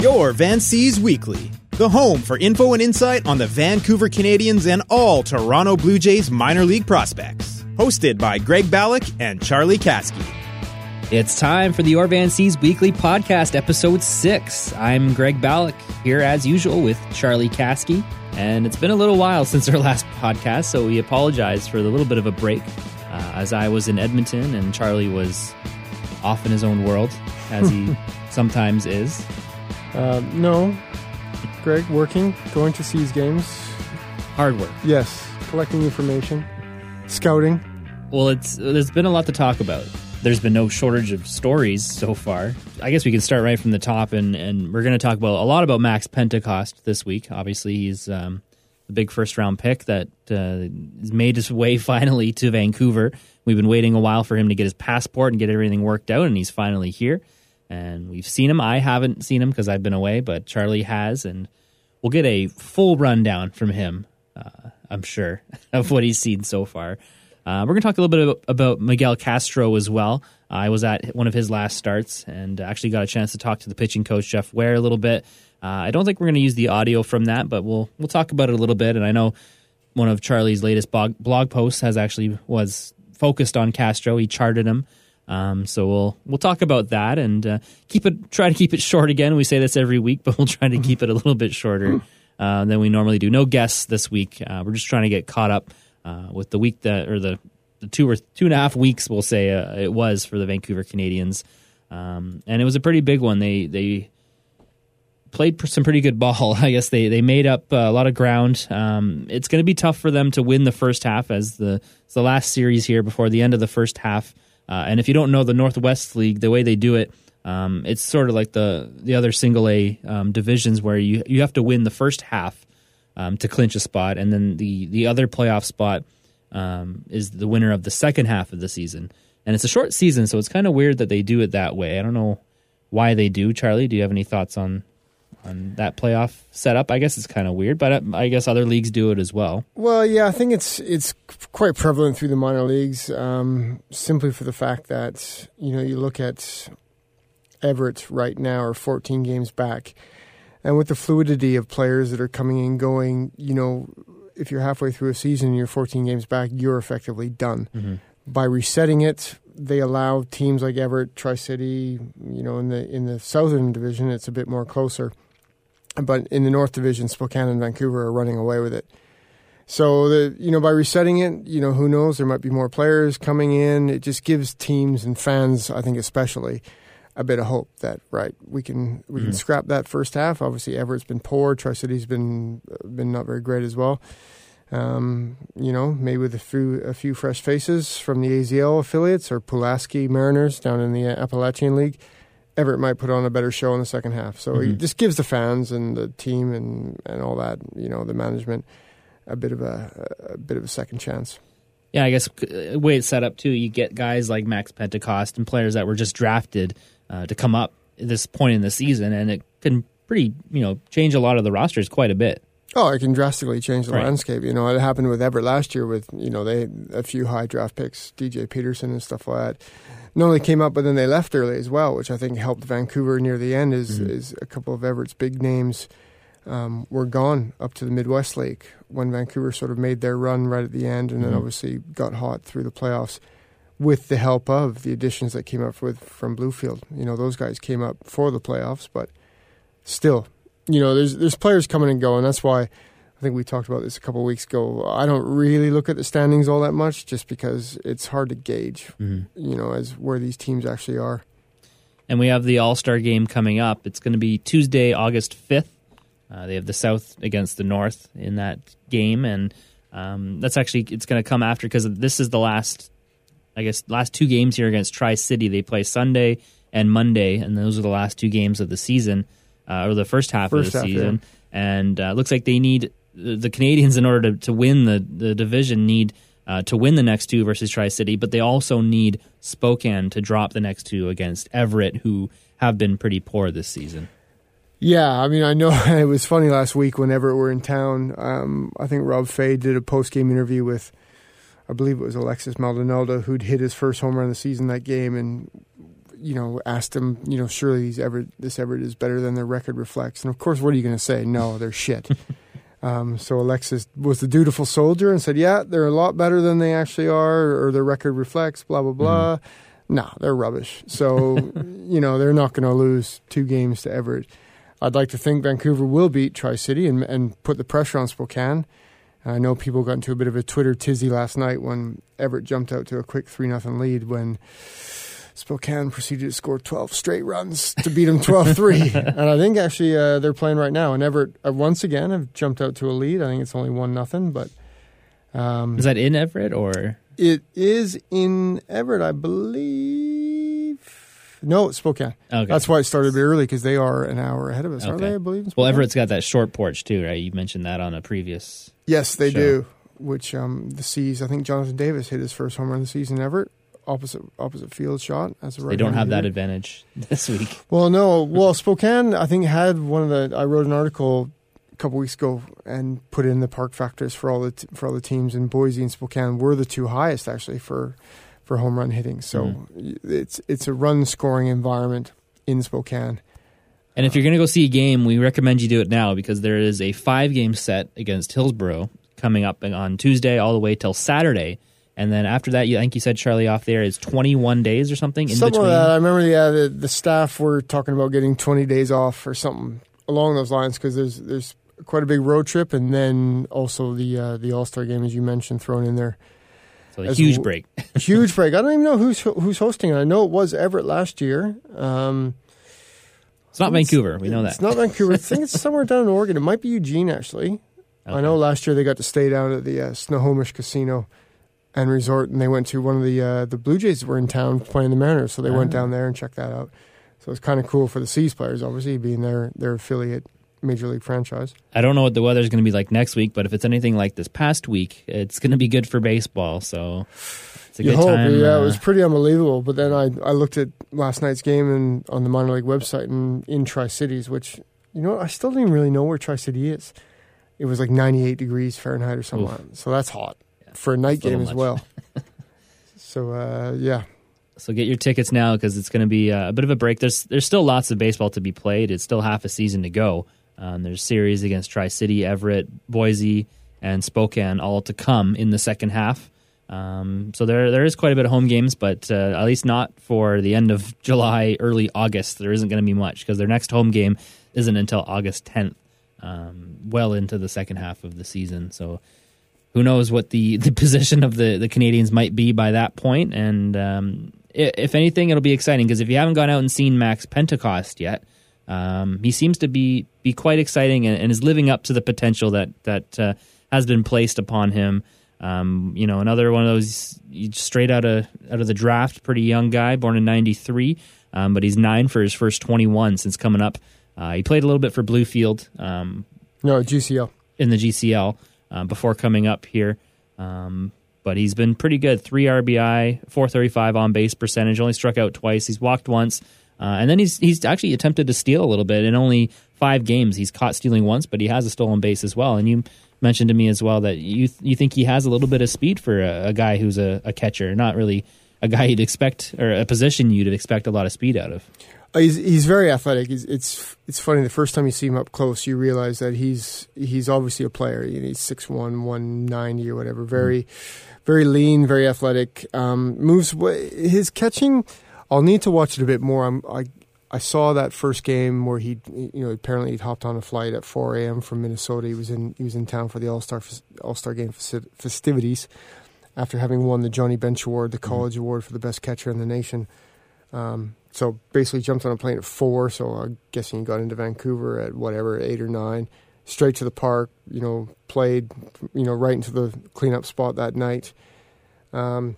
Your Van Seas Weekly, the home for info and insight on the Vancouver Canadians and all Toronto Blue Jays minor league prospects. Hosted by Greg Balloch and Charlie Caskey. It's time for the Orvan Seas Weekly Podcast, Episode 6. I'm Greg Balloch, here as usual with Charlie Caskey. And it's been a little while since our last podcast, so we apologize for the little bit of a break uh, as I was in Edmonton and Charlie was off in his own world, as he sometimes is. Uh, no, Greg, working, going to Seas games. Hard work. Yes, collecting information, scouting. Well, it's there's been a lot to talk about. There's been no shortage of stories so far. I guess we can start right from the top, and, and we're going to talk about a lot about Max Pentecost this week. Obviously, he's um, the big first round pick that uh, made his way finally to Vancouver. We've been waiting a while for him to get his passport and get everything worked out, and he's finally here. And we've seen him. I haven't seen him because I've been away, but Charlie has, and we'll get a full rundown from him. Uh, I'm sure of what he's seen so far. Uh, we're going to talk a little bit about, about Miguel Castro as well. Uh, I was at one of his last starts and actually got a chance to talk to the pitching coach Jeff Ware a little bit. Uh, I don't think we're going to use the audio from that, but we'll we'll talk about it a little bit. And I know one of Charlie's latest blog, blog posts has actually was focused on Castro. He charted him. Um, so we'll we'll talk about that and uh, keep it try to keep it short again. We say this every week, but we'll try to keep it a little bit shorter uh, than we normally do. No guests this week. Uh, we're just trying to get caught up uh, with the week that or the, the two or two and a half weeks we'll say uh, it was for the Vancouver Canadians, um, and it was a pretty big one. They they played some pretty good ball. I guess they they made up a lot of ground. Um, it's going to be tough for them to win the first half as the the last series here before the end of the first half. Uh, and if you don't know the Northwest League, the way they do it, um, it's sort of like the the other single A um, divisions where you you have to win the first half um, to clinch a spot, and then the the other playoff spot um, is the winner of the second half of the season. And it's a short season, so it's kind of weird that they do it that way. I don't know why they do. Charlie, do you have any thoughts on on that playoff setup? I guess it's kind of weird, but uh, I guess other leagues do it as well. Well, yeah, I think it's it's quite prevalent through the minor leagues, um, simply for the fact that you know you look at Everett right now are 14 games back, and with the fluidity of players that are coming and going, you know, if you're halfway through a season and you're 14 games back, you're effectively done. Mm-hmm. By resetting it, they allow teams like Everett, Tri City, you know, in the in the Southern Division, it's a bit more closer but in the North Division, Spokane and Vancouver are running away with it. So the you know by resetting it, you know who knows there might be more players coming in. It just gives teams and fans, I think especially, a bit of hope that right we can we mm-hmm. can scrap that first half. Obviously, Everett's been poor. Tri City's been been not very great as well. Um, you know, maybe with a few a few fresh faces from the AZL affiliates or Pulaski Mariners down in the Appalachian League Everett might put on a better show in the second half. So mm-hmm. it just gives the fans and the team and, and all that, you know, the management a bit of a, a bit of a second chance. Yeah, I guess the uh, way it's set up too, you get guys like Max Pentecost and players that were just drafted uh, to come up at this point in the season, and it can pretty you know change a lot of the rosters quite a bit. Oh, it can drastically change the right. landscape. You know, it happened with Everett last year with you know they a few high draft picks, DJ Peterson and stuff like that not only came up, but then they left early as well, which I think helped Vancouver near the end. Is mm-hmm. is a couple of Everett's big names um, were gone up to the Midwest League when Vancouver sort of made their run right at the end, and mm-hmm. then obviously got hot through the playoffs with the help of the additions that came up with from Bluefield. You know, those guys came up for the playoffs, but still, you know, there's there's players coming and going. That's why I think we talked about this a couple of weeks ago. I don't really look at the standings all that much, just because it's hard to gauge, mm-hmm. you know, as where these teams actually are. And we have the All Star game coming up. It's going to be Tuesday, August fifth. Uh, they have the South against the North in that game, and um, that's actually it's going to come after because this is the last, I guess, last two games here against Tri City. They play Sunday and Monday, and those are the last two games of the season, uh, or the first half first of the half, season. Yeah. And uh, looks like they need the Canadians, in order to, to win the, the division, need uh, to win the next two versus Tri City, but they also need Spokane to drop the next two against Everett, who have been pretty poor this season. Yeah, I mean, I know it was funny last week when Everett were in town. Um, I think Rob Fai did a post game interview with, I believe it was Alexis Maldonado, who'd hit his first home run of the season that game, and you know, asked him, you know, surely these Everett, this Everett is better than their record reflects. And of course, what are you going to say? No, they're shit. um, so Alexis was the dutiful soldier and said, yeah, they're a lot better than they actually are, or their record reflects, blah, blah, blah. Mm-hmm. No, they're rubbish. So, you know, they're not going to lose two games to Everett. I'd like to think Vancouver will beat Tri City and, and put the pressure on Spokane. I know people got into a bit of a Twitter tizzy last night when Everett jumped out to a quick 3 0 lead when Spokane proceeded to score 12 straight runs to beat them 12 3. and I think actually uh, they're playing right now. And Everett, uh, once again, have jumped out to a lead. I think it's only 1 nothing, but. Um, is that in Everett or? It is in Everett, I believe. No, it's Spokane. Okay. That's why it started a bit early because they are an hour ahead of us, okay. are they? I believe. well, Everett's got that short porch too, right? You mentioned that on a previous. Yes, they show. do. Which um, the Seas, I think Jonathan Davis hit his first home run of the season. Everett opposite opposite field shot as a right. They don't have that advantage this week. Well, no. Well, Spokane, I think had one of the. I wrote an article a couple weeks ago and put in the park factors for all the t- for all the teams, and Boise and Spokane were the two highest actually for for home run hitting. So mm. it's it's a run scoring environment in Spokane. And if you're going to go see a game, we recommend you do it now because there is a five game set against Hillsboro coming up on Tuesday all the way till Saturday. And then after that, you, I think you said Charlie off there is 21 days or something in something between. Like that. I remember yeah, the, the staff were talking about getting 20 days off or something along those lines because there's there's quite a big road trip and then also the uh, the All Star game as you mentioned thrown in there. So a huge break. A huge break. I don't even know who's who's hosting it. I know it was Everett last year. Um, it's not Vancouver. We know that. It's not Vancouver. I think it's somewhere down in Oregon. It might be Eugene actually. Okay. I know last year they got to stay down at the uh, Snohomish Casino and Resort, and they went to one of the uh, the Blue Jays were in town playing the Mariners, so they went ah. down there and checked that out. So it's kind of cool for the Seas players, obviously being their their affiliate major league franchise. I don't know what the weather is going to be like next week, but if it's anything like this past week, it's going to be good for baseball. So it's a you good hope, time. Yeah, uh, it was pretty unbelievable. But then I I looked at last night's game and on the minor league website and in Tri Cities, which you know I still didn't really know where Tri City is. It was like 98 degrees Fahrenheit or something. So that's hot for a night game as well. so uh, yeah. So get your tickets now because it's going to be uh, a bit of a break. There's there's still lots of baseball to be played. It's still half a season to go. Um, there's series against Tri City, Everett, Boise, and Spokane all to come in the second half. Um, so there there is quite a bit of home games, but uh, at least not for the end of July, early August. There isn't going to be much because their next home game isn't until August 10th, um, well into the second half of the season. So who knows what the, the position of the, the Canadians might be by that point. And um, if anything, it'll be exciting because if you haven't gone out and seen Max Pentecost yet, um, he seems to be be quite exciting and, and, is living up to the potential that that uh, has been placed upon him. Um, you know, another one of those straight out of out of the draft, pretty young guy, born in '93, um, but he's nine for his first 21 since coming up. Uh, he played a little bit for Bluefield. Um, no, GCL in the GCL uh, before coming up here. Um, but he's been pretty good. Three RBI, 435 on base percentage. Only struck out twice. He's walked once. Uh, and then he's he's actually attempted to steal a little bit in only five games. He's caught stealing once, but he has a stolen base as well. And you mentioned to me as well that you you think he has a little bit of speed for a, a guy who's a, a, catcher, not really a guy you'd expect or a position you'd expect a lot of speed out of. Uh, he's he's very athletic. He's, it's it's funny. The first time you see him up close, you realize that he's he's obviously a player. He's 6'1", 190 or whatever. Very mm-hmm. very lean, very athletic. Um, moves his catching I'll need to watch it a bit more. I'm, I I saw that first game where he, you know, apparently he'd hopped on a flight at 4 a.m. from Minnesota. He was in he was in town for the All Star All Star Game festivities after having won the Johnny Bench Award, the mm-hmm. college mm-hmm. award for the best catcher in the nation. Um, so basically, jumped on a plane at four. So I'm guessing he got into Vancouver at whatever eight or nine. Straight to the park, you know, played, you know, right into the cleanup spot that night. Um,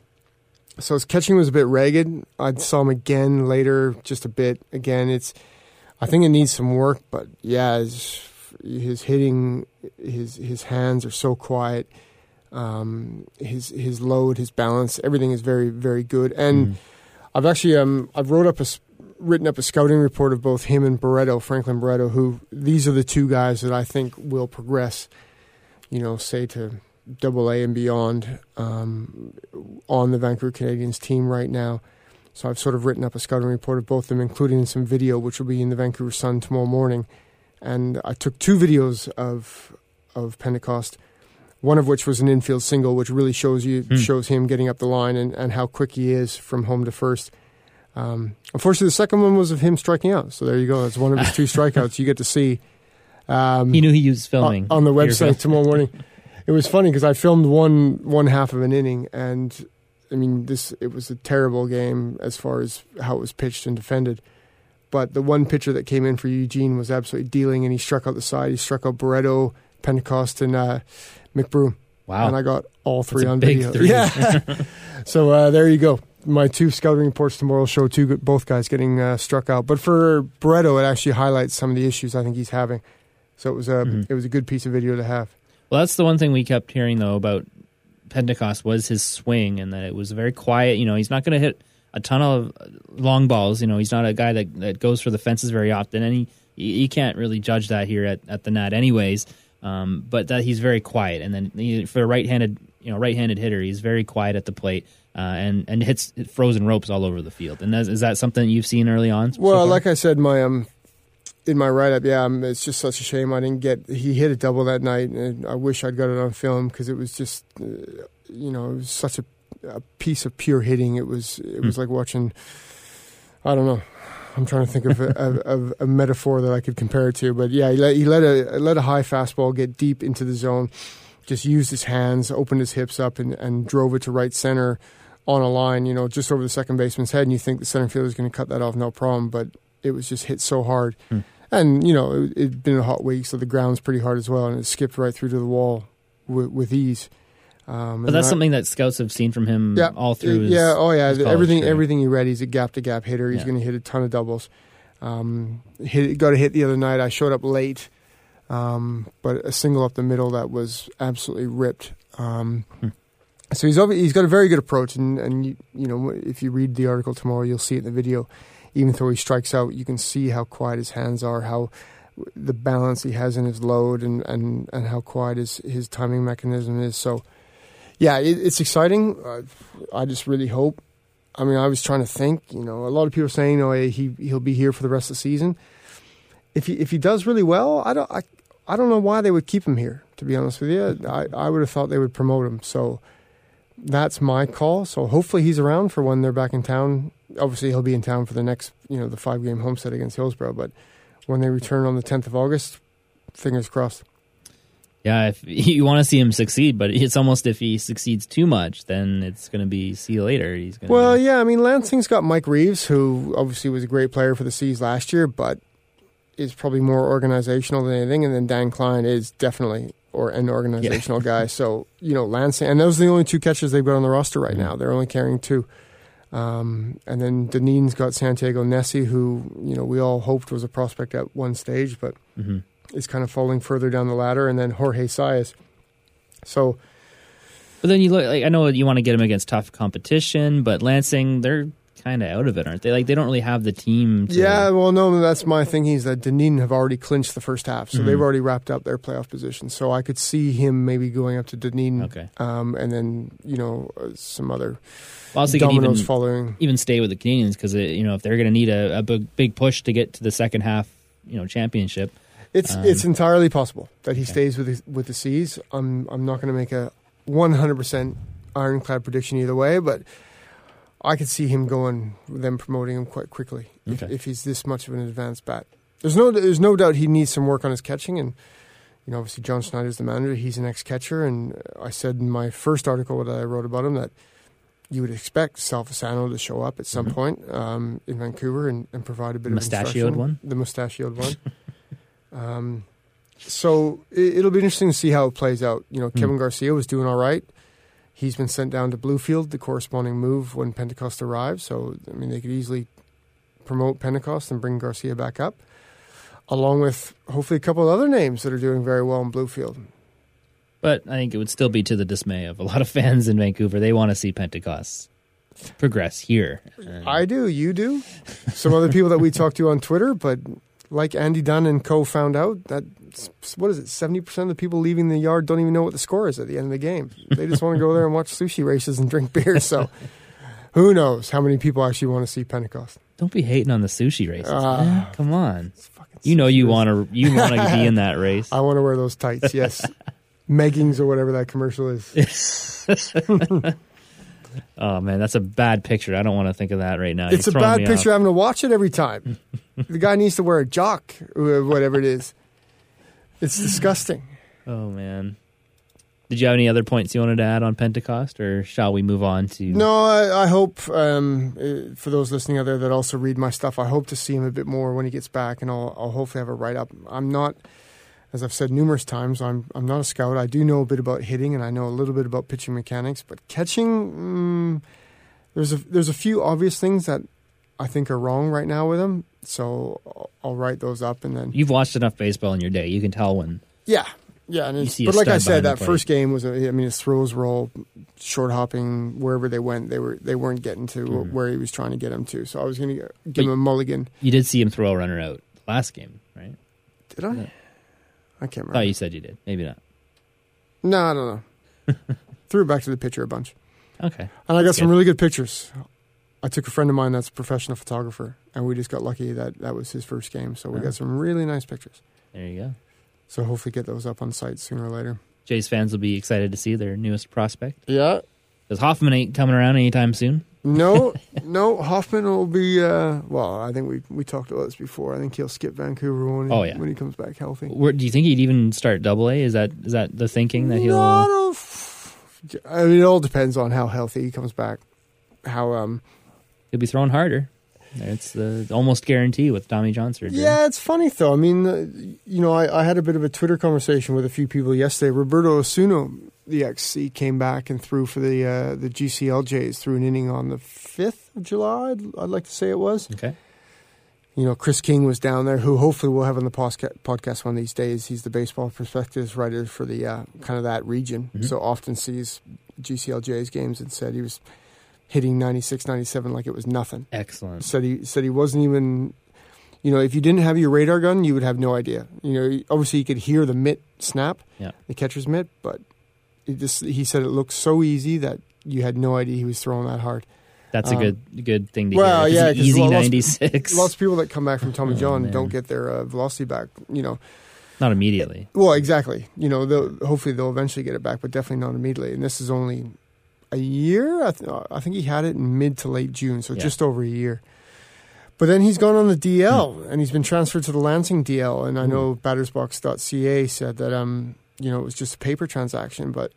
so his catching was a bit ragged. I saw him again later, just a bit. Again, it's I think it needs some work, but yeah, his, his hitting, his his hands are so quiet. Um, his his load, his balance, everything is very very good. And mm. I've actually um I've wrote up a written up a scouting report of both him and Barreto, Franklin Barreto, who these are the two guys that I think will progress. You know, say to double A and beyond um, on the Vancouver Canadians team right now. So I've sort of written up a scouting report of both of them, including some video, which will be in the Vancouver Sun tomorrow morning. And I took two videos of of Pentecost, one of which was an infield single, which really shows you Hmm. shows him getting up the line and, and how quick he is from home to first. Um, unfortunately, the second one was of him striking out. So there you go. It's one of his two strikeouts you get to see. Um, He knew he was filming on, on the website tomorrow morning. It was funny because I filmed one one half of an inning, and I mean this it was a terrible game as far as how it was pitched and defended. But the one pitcher that came in for Eugene was absolutely dealing, and he struck out the side. He struck out Barreto, Pentecost, and uh, McBroom, Wow. and I got all three a on video. three. Yeah. so uh, there you go. My two scouting reports tomorrow show two both guys getting uh, struck out. But for Barreto, it actually highlights some of the issues I think he's having. So it was a Mhm. it was a good piece of video to have. Well, that's the one thing we kept hearing though about Pentecost was his swing, and that it was very quiet. You know, he's not going to hit a ton of long balls. You know, he's not a guy that, that goes for the fences very often, and he you can't really judge that here at, at the Nat, anyways. Um, but that he's very quiet, and then he, for a right-handed you know right-handed hitter, he's very quiet at the plate. Uh, and and hits frozen ropes all over the field, and that's, is that something you've seen early on? Well, far? like I said, my um, in my write up, yeah, um, it's just such a shame I didn't get. He hit a double that night, and I wish I'd got it on film because it was just, uh, you know, it was such a, a piece of pure hitting. It was it was like watching. I don't know. I'm trying to think of a, of, a metaphor that I could compare it to, but yeah, he let, he let a let a high fastball get deep into the zone. Just used his hands, opened his hips up, and, and drove it to right center on a line, you know, just over the second baseman's head, and you think the center fielder is going to cut that off, no problem. But it was just hit so hard, Hmm. and you know, it, it'd been a hot week, so the ground's pretty hard as well, and it skipped right through to the wall with, with ease. Um, but that's I- something that scouts have seen from him yeah, all through. His, yeah, oh yeah, everything career. everything he read, he's a gap to gap hitter. He's Yeah. going to hit a ton of doubles. Um, hit got a hit the other night. I showed up late, um, but a single up the middle that was absolutely ripped. Um, Hmm. So he's he's got a very good approach, and and you, you know if you read the article tomorrow, you'll see it in the video. Even though he strikes out, you can see how quiet his hands are, how the balance he has in his load, and and, and how quiet his his timing mechanism is. So, yeah, it, it's exciting. Uh, I just really hope. I mean, I was trying to think. You know, a lot of people are saying, "Oh, he he'll be here for the rest of the season." If he if he does really well, I don't I, I don't know why they would keep him here. To be honest with you, I I would have thought they would promote him. So that's my call. So hopefully he's around for when they're back in town. Obviously, he'll be in town for the next you know the five game homeset against Hillsboro. But when they return on the tenth of August, fingers crossed. Yeah, if you want to see him succeed, but it's almost if he succeeds too much, then it's going to be see you later. He's going Well, be, yeah, I mean, Lansing's got Mike Reeves, who obviously was a great player for the Seas last year, but is probably more organizational than anything. And then Dan Klein is definitely or an organizational guy. So you know, Lansing, and those are the only two catchers they've got on the roster right now. They're only carrying two. Um, and then Dunedin's got Santiago Nessy, who you know we all hoped was a prospect at one stage, but Mhm. Is kind of falling further down the ladder. And then Jorge Saez. So But then you look like I know you want to get him against tough competition, but Lansing they're kind of out of it, aren't they? Like they don't really have the team. To, Yeah, well, no, that's my thinking is that Dunedin have already clinched the first half, so Mhm. they've already wrapped up their playoff position. So I could see him maybe going up to Dunedin, Okay. um, and then you know uh, some other Well, thinking dominoes even following. even stay with the Canadians because you know if they're going to need a, a big big push to get to the second half, you know, championship. It's Um, it's entirely possible that he okay. stays with the, with the Seas. I'm I'm not going to make a 100 percent ironclad prediction either way, but I could see him going them promoting him quite quickly if, Okay. if he's this much of an advanced bat. There's no there's no doubt he needs some work on his catching and. You know, obviously John Schneider's the manager. He's an ex-catcher, and I said in my first article that I wrote about him that you would expect Sal Fasano to show up at some Mhm. point um, in Vancouver and, and provide a bit Mustachioed of instruction. one? the mustachioed one. um, so it, it'll be interesting to see how it plays out. You know, Hmm. Kevin Garcia was doing all right. He's been sent down to Bluefield, the corresponding move when Pentecost arrives. So I mean, they could easily promote Pentecost and bring Garcia back up, along with hopefully a couple of other names that are doing very well in Bluefield. But I think it would still be to the dismay of a lot of fans in Vancouver. They want to see Pentecost progress here. I do, you do. Some other people that we talked to on Twitter, but like Andy Dunn and co found out that what is it, seventy percent of the people leaving the yard don't even know what the score is at the end of the game. They just want to go there and watch sushi races and drink beer. So Who knows how many people actually want to see Pentecost? Don't be hating on the sushi races. Ah, man. Come on. You know you want to you want to be in that race. I want to wear those tights. Yes, Meggings or whatever that commercial is. Oh man, that's a bad picture. I don't want to think of that right now. it's You're a bad picture off. having to watch it every time. The guy needs to wear a jock, or whatever it is. It's disgusting. Oh man. Did you have any other points you wanted to add on Pentecost, or shall we move on to? No, I, I hope um, uh, for those listening out there that also read my stuff, I hope to see him a bit more when he gets back, and I'll, I'll hopefully have a write up. I'm not, as I've said numerous times, I'm I'm not a scout. I do know a bit about hitting, and I know a little bit about pitching mechanics, but catching, mm, there's a there's a few obvious things that I think are wrong right now with him. So I'll, write those up, and then You've watched enough baseball in your day. You can tell when. yeah. Yeah, and it's, but like I said, that first game was. A, I mean, his throws were all short hopping wherever they went. They were they weren't getting to Mhm. where he was trying to get him to. So I was going to give him a mulligan. You did see him throw a runner out last game, right? Did I? Yeah. I can't remember. thought you said you did. Maybe not. No, I don't know. Threw it back to the pitcher a bunch, Okay. and I got That's some good. really good pictures. I took a friend of mine that's a professional photographer, and we just got lucky that that was his first game. So we Uh-huh. got some really nice pictures. There you go. So hopefully get those up on site sooner or later. Jays fans will be excited to see their newest prospect. Yeah. Because Hoffman ain't coming around anytime soon. No, no. Hoffman will be. Uh, well, I think we we talked about this before. I think he'll skip Vancouver when, Oh, yeah. when he comes back healthy. Where, do you think he'd even start Double A? Is that is that the thinking that he'll? No, I don't- I mean, it all depends on how healthy he comes back. How um. He'll be throwing harder. It's the almost guarantee with Tommy John surgery. Yeah, it's funny though. I mean, uh, you know, I, I had a bit of a Twitter conversation with a few people yesterday. Roberto Osuna, the XC, came back and threw for the uh, the GCL Jays through an inning on the fifth of July. I'd, I'd like to say it was. Okay. You know, Chris King was down there, who hopefully we'll have on the podcast one of these days. He's the Baseball Prospectus writer for the uh, kind of that region, Mhm. so often sees GCL Jays' games and said he was hitting 96, 97 like it was nothing. Excellent. Said he said he wasn't even. You know, if you didn't have your radar gun, you would have no idea. You know, obviously you could hear the mitt snap, Yeah. the catcher's mitt, but it just he said it looked so easy that you had no idea he was throwing that hard. That's a Um, good good thing to well, hear. yeah, an 'cause easy lots- ninety six. Lots of people that come back from Tommy Oh, John don't get their uh, velocity back. You know, Not immediately. well, exactly. You know, they'll, hopefully they'll eventually get it back, but definitely not immediately. And this is only a year. I, th- I think he had it in mid to late June, so Yeah. just over a year. But then he's gone on the DL, Hmm. and he's been transferred to the Lansing DL. And I know battersbox.ca said that um, you know, it was just a paper transaction, but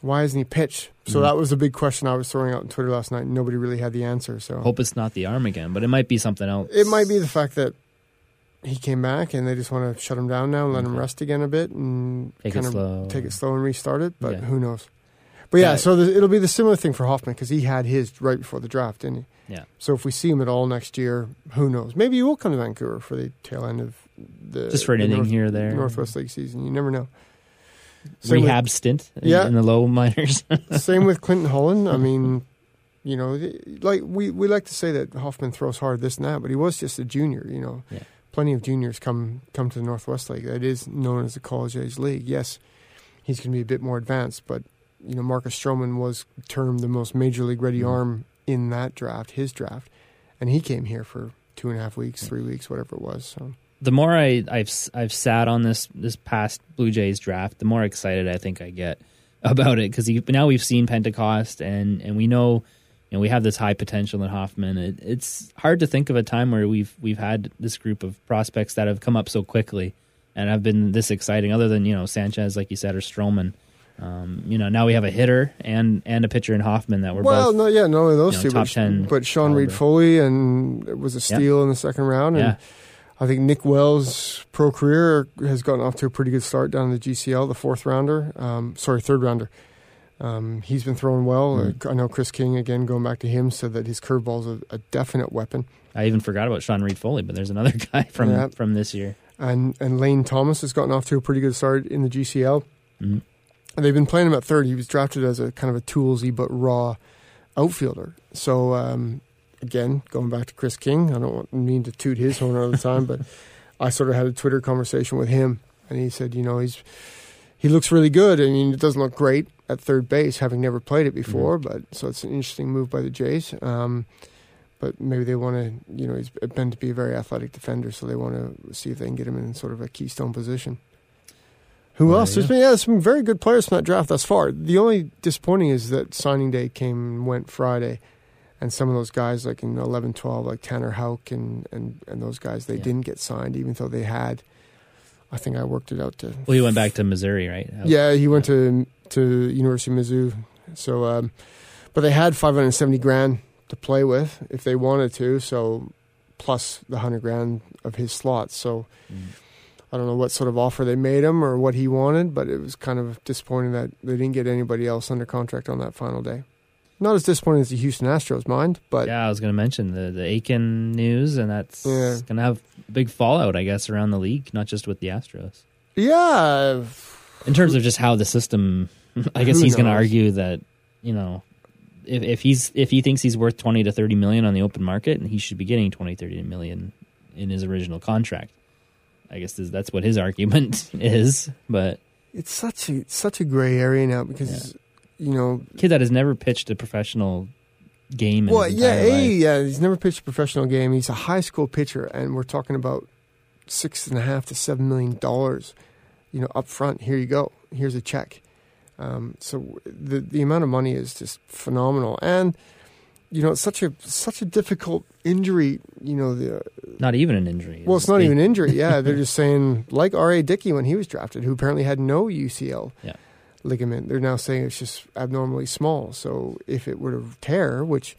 why hasn't he pitched? So Mhm. that was a big question I was throwing out on Twitter last night. Nobody really had the answer. So Hope it's not the arm again, but it might be something else. it might be the fact that he came back and they just want to shut him down now and let him rest again a bit and Take kind it of slow. take it slow and restart it. But Yeah. who knows? But yeah, so the, it'll be the similar thing for Hoffman because he had his right before the draft, didn't he? Yeah. So if we see him at all next year, who knows? Maybe he will come to Vancouver for the tail end of the Just for an inning North- here or there. Northwest League season. You never know. Same with- Rehab stint in- Yeah. in the low minors. Same with Clinton Hollon. I mean, you know, like we, we like to say that Hoffman throws hard this and that, but he was just a junior. You know, Yeah. plenty of juniors come come to the Northwest League. That is known as the college age league. Yes, he's going to be a bit more advanced, but you know, Marcus Stroman was termed the most major league ready Mhm. arm in that draft, his draft, and he came here for two and a half weeks, three weeks, whatever it was. So the more I, I've I've sat on this this past Blue Jays draft, the more excited I think I get about it because now we've seen Pentecost and and we know you know we have this high potential in Hoffman. It, it's hard to think of a time where we've we've had this group of prospects that have come up so quickly and have been this exciting. Other than you know Sanchez, like you said, or Stroman. Um, you know now we have a hitter and and a pitcher in Hoffman that we're well, both no, yeah, not only those you know, two, top but, 10 but Sean Reid. Foley and it was a steal in the second round, and yeah I think Nick Wells' pro career has gotten off to a pretty good start down in the GCL, the fourth rounder. Um, sorry, third rounder. Um, he's been throwing well. Mm. Uh, I know Chris King, again, going back to him, said that his curveball's a, a definite weapon. I even forgot about Sean Reid Foley, but there's another guy from Yeah. from this year. And and Lane Thomas has gotten off to a pretty good start in the GCL. Mhm. And they've been playing him at third. He was drafted as a kind of a toolsy but raw outfielder. So um, again, going back to Chris King, I don't mean to toot his horn all the time, but I sort of had a Twitter conversation with him, and he said, you know, he's he looks really good. I mean, it doesn't look great at third base, having never played it before, but so it's an interesting move by the Jays. Um, but maybe they want to, you know, he's been to be a very athletic defender, so they want to see if they can get him in sort of a keystone position. Who else? There's yeah. been yeah, some very good players from that draft thus far. The only disappointing is that signing day came and went Friday, and some of those guys like in 11, 12, like Tanner Houck and and and those guys, they Yeah. didn't get signed, even though they had. I think I worked it out to. Well, he went back to Missouri, right? Yeah, he went to to University of Mizzou. So, um, but they had 570 grand to play with if they wanted to. So, plus the hundred grand of his slots. So, Mm. I don't know what sort of offer they made him or what he wanted, but it was kind of disappointing that they didn't get anybody else under contract on that final day. Not as disappointing as the Houston Astros, mind, but yeah, I was going to mention the the Aiken news, and that's Yeah. going to have big fallout, I guess, around the league, not just with the Astros. yeah, In terms of just how the system, I guess he's going to argue that you know, if if he's if he thinks he's worth twenty to thirty million on the open market, and he should be getting 20, 30 million in his original contract. I guess that's what his argument is. But it's such a such a gray area now because you know kid that has never pitched a professional game. In Well, his yeah, entire A, life. yeah, he's never pitched a professional game. He's a high school pitcher, and we're talking about six and a half to seven million dollars, you know, up front. Here you go. Here's a check. Um, so the the amount of money is just phenomenal, and you know, it's such a such a difficult injury. You know, the not even an injury. well, it's not even an injury. Yeah, they're just saying like R. A. Dickey when he was drafted, who apparently had no UCL Yeah. ligament. They're now saying it's just abnormally small. So if it were to tear, which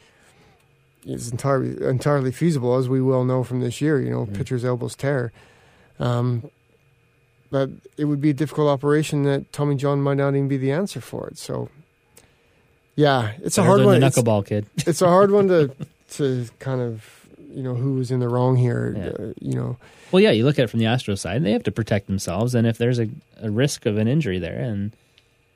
is entirely entirely feasible, as we well know from this year, you know, Mhm. pitchers' elbows tear. Um, but it would be a difficult operation that Tommy John might not even be the answer for it. So, yeah, it's a hard one. The It's, knuckleball kid. it's a hard one to to kind of you know who was in the wrong here. Yeah. Uh, you know, Well, yeah, you look at it from the Astros side, they have to protect themselves, and if there's a, a risk of an injury there, and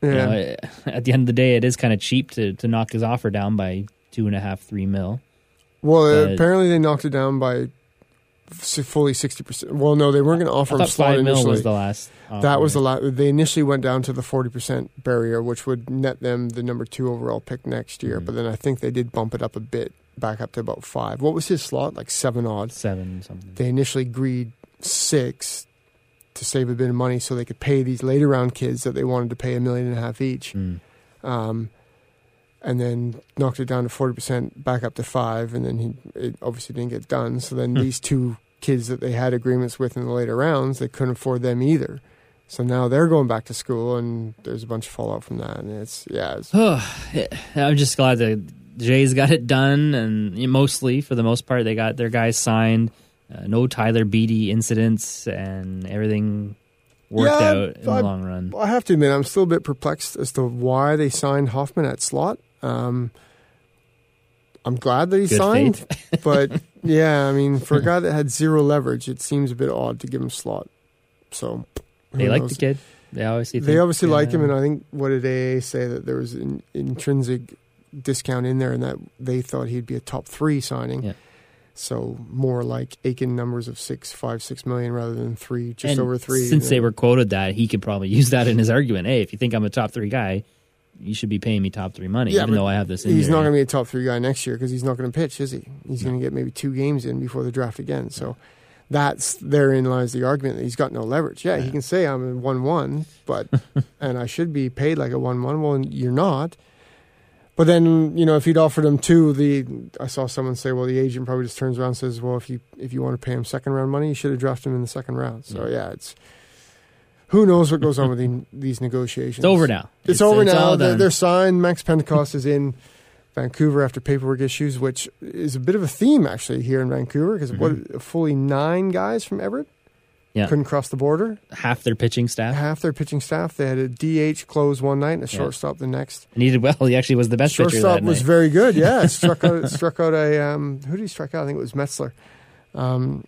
yeah. you know, it- at the end of the day, it is kind of cheap to to knock his offer down by two and a half, three mil. Well, But- apparently they knocked it down by fully sixty percent. Well, no, they weren't going to offer I him slot five mil initially. was the last. Offer. that was the la- They initially went down to the forty percent barrier, which would net them the number two overall pick next year. Mhm. But then I think they did bump it up a bit, back up to about five. What was his slot? Like seven odds. seven something. They initially agreed six to save a bit of money, so they could pay these later round kids that they wanted to pay a million and a half each. Mm. um, and then knocked it down to forty percent, back up to five, and then he it obviously didn't get done. So then Hmm. these two kids that they had agreements with in the later rounds, they couldn't afford them either. So now they're going back to school, and there's a bunch of fallout from that. And it's yeah, it's, I'm just glad the Jays got it done, and mostly for the most part, they got their guys signed. Uh, no Tyler Beede incidents, and everything worked Yeah, out in the long run. I have to admit, I'm still a bit perplexed as to why they signed Hoffman at slot. Um, I'm glad that he Good signed, but yeah, I mean, for a guy that had zero leverage, it seems a bit odd to give him slot. So They like knows? the kid. They obviously. They think, obviously like him, and I think what did AA say that there was an intrinsic discount in there, and that they thought he'd be a top three signing. Yeah. So more like Aiken numbers of six, five, six million rather than three, just and over three. Since you they were quoted that, he could probably use that in his argument. Hey, if you think I'm a top three guy, you should be paying me top three money, Yeah, even though I have this. Injury. he's not going to be a top three guy next year because he's not going to pitch, is he? He's No. going to get maybe two games in before the draft again. So that's therein lies the argument that he's got no leverage. Yeah, he can say I'm a one-one, but and I should be paid like a one-one. Well, you're not. But then you know if he'd offered him two, the I saw someone say, well, the agent probably just turns around and says, well, if you if you want to pay him second round money, you should have drafted him in the second round. So Yeah. yeah, it's who knows what goes on with the, these negotiations. It's over now. It's, over now. They're, they're signed. Max Pentecost is in Vancouver after paperwork issues, which is a bit of a theme actually here in Vancouver because what fully nine guys from Everett Mm-hmm. Yeah. couldn't cross the border. half their pitching staff. Half their pitching staff. They had a DH close one night and a Yeah. shortstop the next. And he did well. He actually was the best pitcher Shortstop that was night. very good. Yeah, struck out struck out a um, who did he strike out? I think it was Metzler. Um,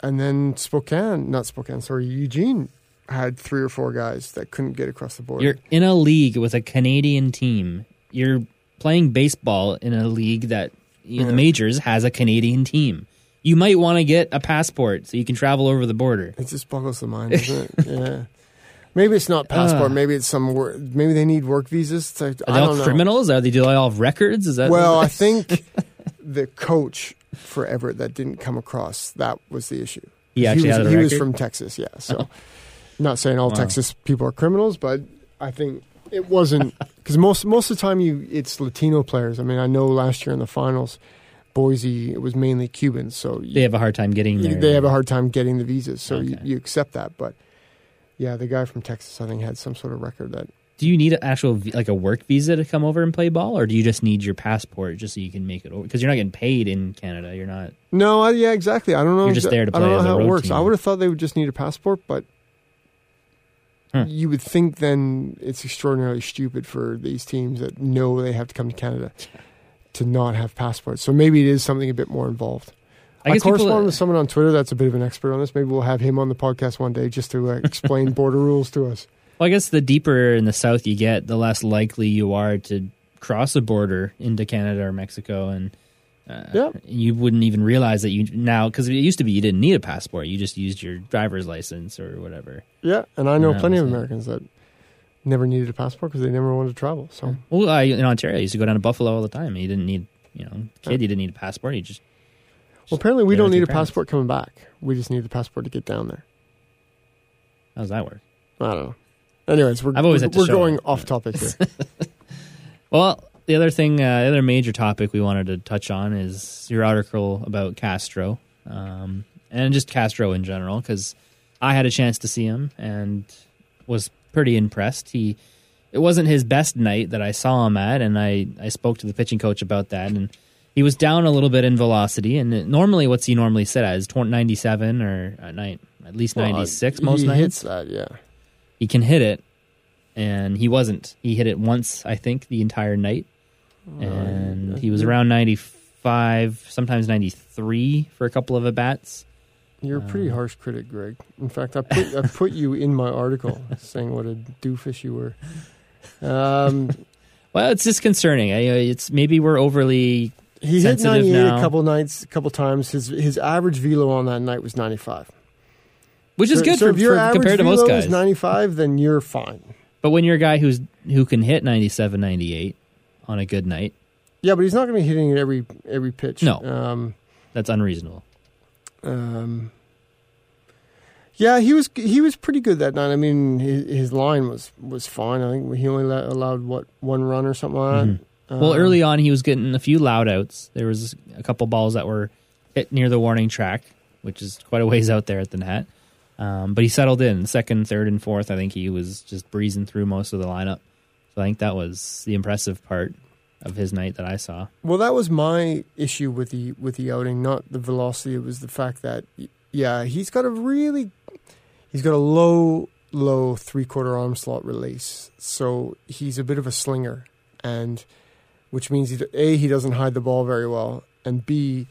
and then Spokane, not Spokane, sorry, Eugene had three or four guys that couldn't get across the border. You're in a league with a Canadian team. You're playing baseball in a league that in Yeah. the majors has a Canadian team. You might want to get a passport so you can travel over the border. It just boggles the mind, doesn't it? yeah. Maybe it's not passport. Uh. maybe it's some. Wor- maybe they need work visas. To, Are I they don't all know. criminals? Are they do they all have records? Is that Well, I think the coach for Everett that didn't come across that was the issue. he actually was, had a he was from Texas, yeah. So, not saying all Wow. Texas people are criminals, but I think it wasn't because most most of the time you it's Latino players. I mean, I know last year in the finals, Boise it was mainly Cubans, so you, they have a hard time getting there. they have a hard time getting the visas. So you, Okay. you accept that, but yeah, the guy from Texas I think had some sort of record that Do you need an actual like a work visa to come over and play ball, or do you just need your passport just so you can make it over? Because you're not getting paid in Canada. You're not. No, I, yeah, exactly. I don't know. You're just there to I don't play know as a how it works. I would have thought they would just need a passport, but Hmm. you would think then it's extraordinarily stupid for these teams that know they have to come to Canada to not have passports. So maybe it is something a bit more involved. I I, correspond with someone on Twitter that's a bit of an expert on this. Maybe we'll have him on the podcast one day just to uh, explain border rules to us. Well, I guess the deeper in the south you get, the less likely you are to cross a border into Canada or Mexico, and uh, Yeah. you wouldn't even realize that you now because it used to be you didn't need a passport; you just used your driver's license or whatever. Yeah, and I know Yeah, plenty of. Americans that never needed a passport because they never wanted to travel. So Well, I, in Ontario, I used to go down to Buffalo all the time. and You didn't need, you know, kid, you didn't need a passport. You just well, apparently we don't need a parents. passport coming back. We just need the passport to get down there. how does that work? I don't know. Anyways, we're I've always we're, we're going it. off topic here. Well, the other thing, uh, the other major topic we wanted to touch on is your article about Castro, um, and just Castro in general, because I had a chance to see him and was pretty impressed. He, it wasn't his best night that I saw him at, and I, I spoke to the pitching coach about that, and he was down a little bit in velocity. And it- normally, what's he normally sit at is 20, 97 or at night, at least Well, 96 he most nights hits that, yeah. he can hit it, and he wasn't. He hit it once, I think, the entire night, and Uh, he was around ninety five, sometimes ninety three for a couple of at bats. You're a pretty uh, harsh critic, Greg. In fact, I put I put you in my article saying what a doofus you were. Um, Well, it's disconcerting. I, uh, it's maybe we're overly. he hit Sensitive 98 now. a couple nights, a couple times. His his average velo on that night was 95. Which is So- good so for, if your for- average compared to most guys. is 95, then you're fine. but when you're a guy who's who can hit 97, 98 on a good night, Yeah, but he's not going to be hitting it every every pitch. No. Um, that's unreasonable. Um, yeah, he was he was pretty good that night. I mean, his, his line was was fine. I think he only let, allowed what one run or something like Mhm. that. Well, Um, early on, he was getting a few loud outs. There was a couple balls that were hit near the warning track, which is quite a ways out there at the net. Um, but he settled in second, third, and fourth. I think he was just breezing through most of the lineup. So I think that was the impressive part of his night that I saw. Well, that was my issue with the with the outing, not the velocity. It was the fact that yeah, he's got a really he's got a low low three quarter arm slot release, so he's a bit of a slinger, and which means he, a he doesn't hide the ball very well, and b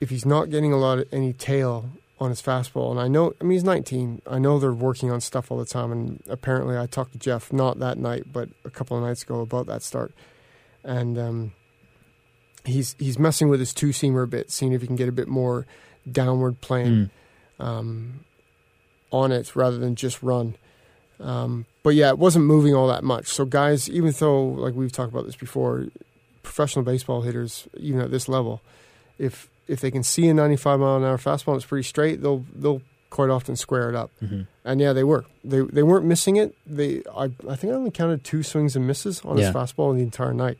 if he's not getting a lot of any tail on his fastball, and I know I mean he's 19, I know they're working on stuff all the time, and apparently I talked to Jeff not that night, but a couple of nights ago about that start and um, he's he's messing with his two seamer a bit, seeing if he can get a bit more downward plane Mm. um, on it rather than just run. Um, but yeah, it wasn't moving all that much. So guys, even though like we've talked about this before, professional baseball hitters, even at this level, if if they can see a 95 mile an hour fastball and it's pretty straight, they'll they'll quite often square it up. Mhm. And yeah, they were. They they weren't missing it. They I I think I only counted two swings and misses on Yeah. his fastball the entire night.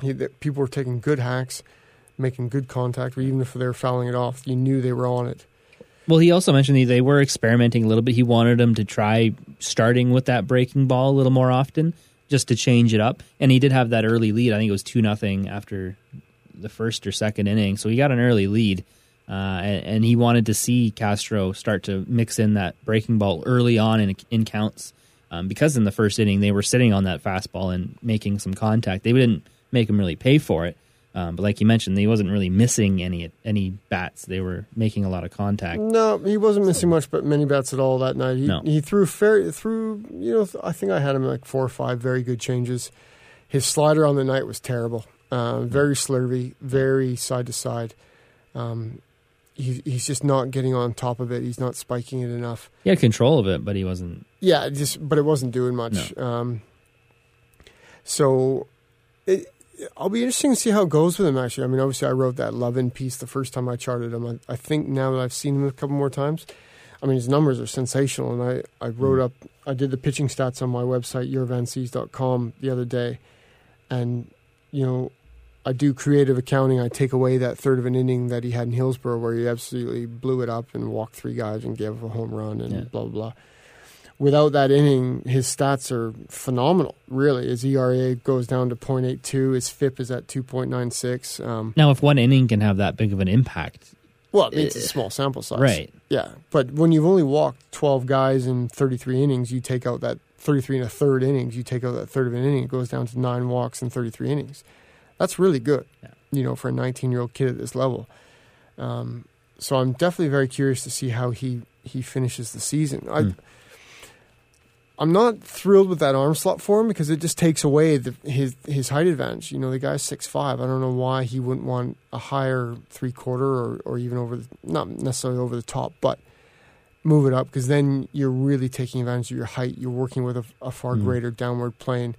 He, that people were taking good hacks, making good contact, or even if they were fouling it off, you knew they were on it. Well, he also mentioned that they were experimenting a little bit. He wanted him to try starting with that breaking ball a little more often, just to change it up. And he did have that early lead. I think it was two nothing after the first or second inning, so he got an early lead. Uh, and, and he wanted to see Castro start to mix in that breaking ball early on in, in counts, um, because in the first inning they were sitting on that fastball and making some contact. They didn't make him really pay for it, um, but like you mentioned, he wasn't really missing any any bats. They were making a lot of contact. No, he wasn't missing much, but many bats at all that night. He, No. he threw fair through. You know, I think I had him like four or five very good changes. His slider on the night was terrible. Uh, very slurvy, very side to side. Um, he, he's just not getting on top of it. He's not spiking it enough. He had control of it, but he wasn't. Yeah, just but it wasn't doing much. Um, so it, I'll be interesting to see how it goes with him. Actually, I mean, obviously, I wrote that Lovin piece the first time I charted him. I, I think now that I've seen him a couple more times, I mean, his numbers are sensational. And I I wrote up, I did the pitching stats on my website yourvanseas.com the other day, and you know. I do creative accounting. I take away that third of an inning that he had in Hillsboro, where he absolutely blew it up and walked three guys and gave up a home run and Yeah. blah blah blah without that inning, his stats are phenomenal. Really, his ERA goes down to 0.82. His FIP is at 2.96. Um, Now, if one inning can have that big of an impact, well, it's a small sample size, right? Yeah, but when you've only walked 12 guys in 33 innings, you take out that 33 and a third innings. You take out that third of an inning, it goes down to nine walks in 33 innings. That's really good, Yeah. you know, for a 19 year old kid at this level. Um, so I'm definitely very curious to see how he he finishes the season. I, Hmm. I'm not thrilled with that arm slot for him because it just takes away the, his his height advantage. You know, the guy's six five. I don't know why he wouldn't want a higher three quarter or, or even over the, not necessarily over the top, but move it up because then you're really taking advantage of your height. You're working with a, a far Mm. greater downward plane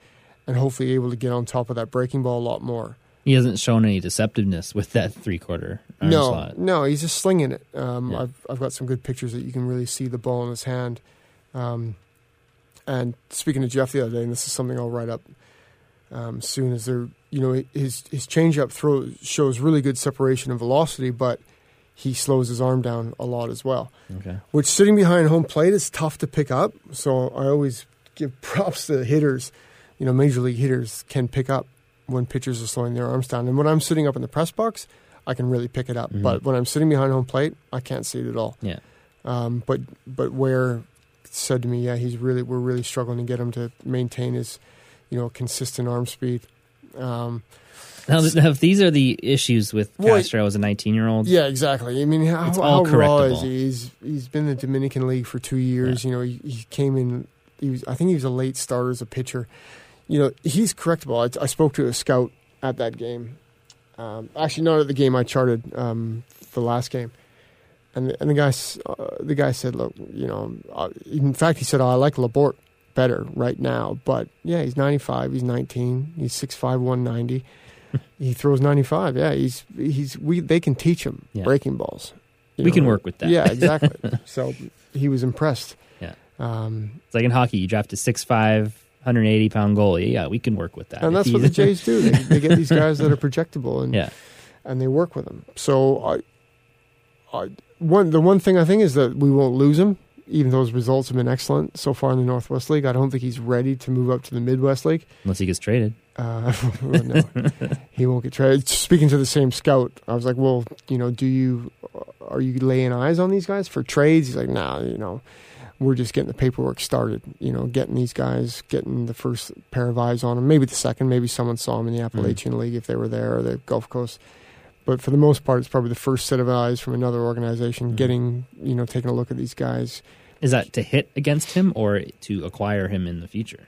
and hopefully able to get on top of that breaking ball a lot more. He hasn't shown any deceptiveness with that three quarter no, slot. no, he's just slinging it. Um, Yeah. I've I've got some good pictures that you can really see the ball in his hand. Um, and speaking to Jeff the other day, and this is something I'll write up um, soon, is there you know his his changeup throw shows really good separation and velocity, but he slows his arm down a lot as well. Okay. Which sitting behind home plate is tough to pick up. So I always give props to the hitters. You know, major league hitters can pick up when pitchers are slowing their arms down. And when I'm sitting up in the press box, I can really pick it up. Mhm. But when I'm sitting behind home plate, I can't see it at all. Yeah. Um, but but Ware said to me, yeah, he's really we're really struggling to get him to maintain his, you know, consistent arm speed. Um, Now, if these are the issues with Well, Castro as a 19 year old, yeah, exactly. I mean, how, It's how all raw is he? He's he's been in the Dominican League for two years. You know, he, he came in. He was I think he was a late starter as a pitcher. You know, he's correctable. I, I spoke to a scout at that game. Um, actually, not at the game I charted um, the last game. And the, and the guy uh, the guy said, look, you know, uh, in fact, he said, oh, I like Labourt better right now. But yeah, he's 95. He's 19. He's 6'5", 190. he throws 95. Yeah, he's he's we they can teach him Yeah. breaking balls. You we know, can work with that. Yeah, exactly. so he was impressed. Yeah. Um, It's like in hockey, you draft a 6'5", 180 pound goalie. Yeah, we can work with that. and that's what the Jays do. They, they get these guys that are projectable and yeah. and they work with them. So I, I one the one thing I think is that we won't lose him, even though his results have been excellent so far in the Northwest League. I don't think he's ready to move up to the Midwest League. Unless he gets traded. Uh, no, he won't get traded. Speaking to the same scout, I was like, "Well, you know, do you are you laying eyes on these guys for trades?" He's like, "Nah, you know, we're just getting the paperwork started. You know, getting these guys, getting the first pair of eyes on them. Maybe the second. Maybe someone saw them in the Appalachian League if they were there or the Gulf Coast." But for the most part, it's probably the first set of eyes from another organization Mhm. getting, you know, taking a look at these guys. Is that to hit against him or to acquire him in the future?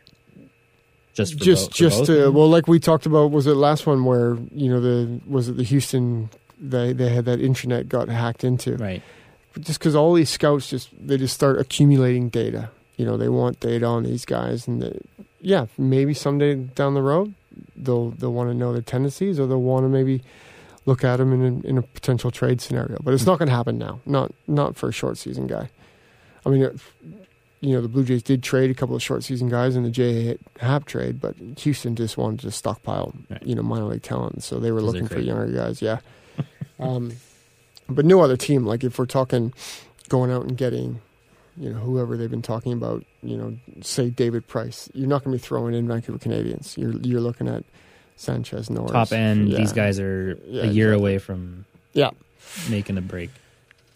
Just for just just to well like we talked about was it last one where you know the was it the houston they they had that intranet got hacked into right. Just because all these scouts just they just start accumulating data. You know they want data on these guys and they, yeah maybe someday down the road they'll they'll want to know their tendencies or they'll want to maybe look at them in a, in a potential trade scenario. But it's not going to happen now. Not not for a short season guy. I mean it, you know the blue jays did trade a couple of short season guys in the J.A. Happ trade but houston just wanted to stockpile Right. you know minor league talent. So they were looking for younger guys. Yeah. Um, but no other team like if we're talking going out and getting you know whoever they've been talking about you know say david price you're not going to be throwing in vancouver canadians you're you're looking at sanchez norris Top end, Yeah. these guys are Yeah, a year exactly. away from Yeah. making a break.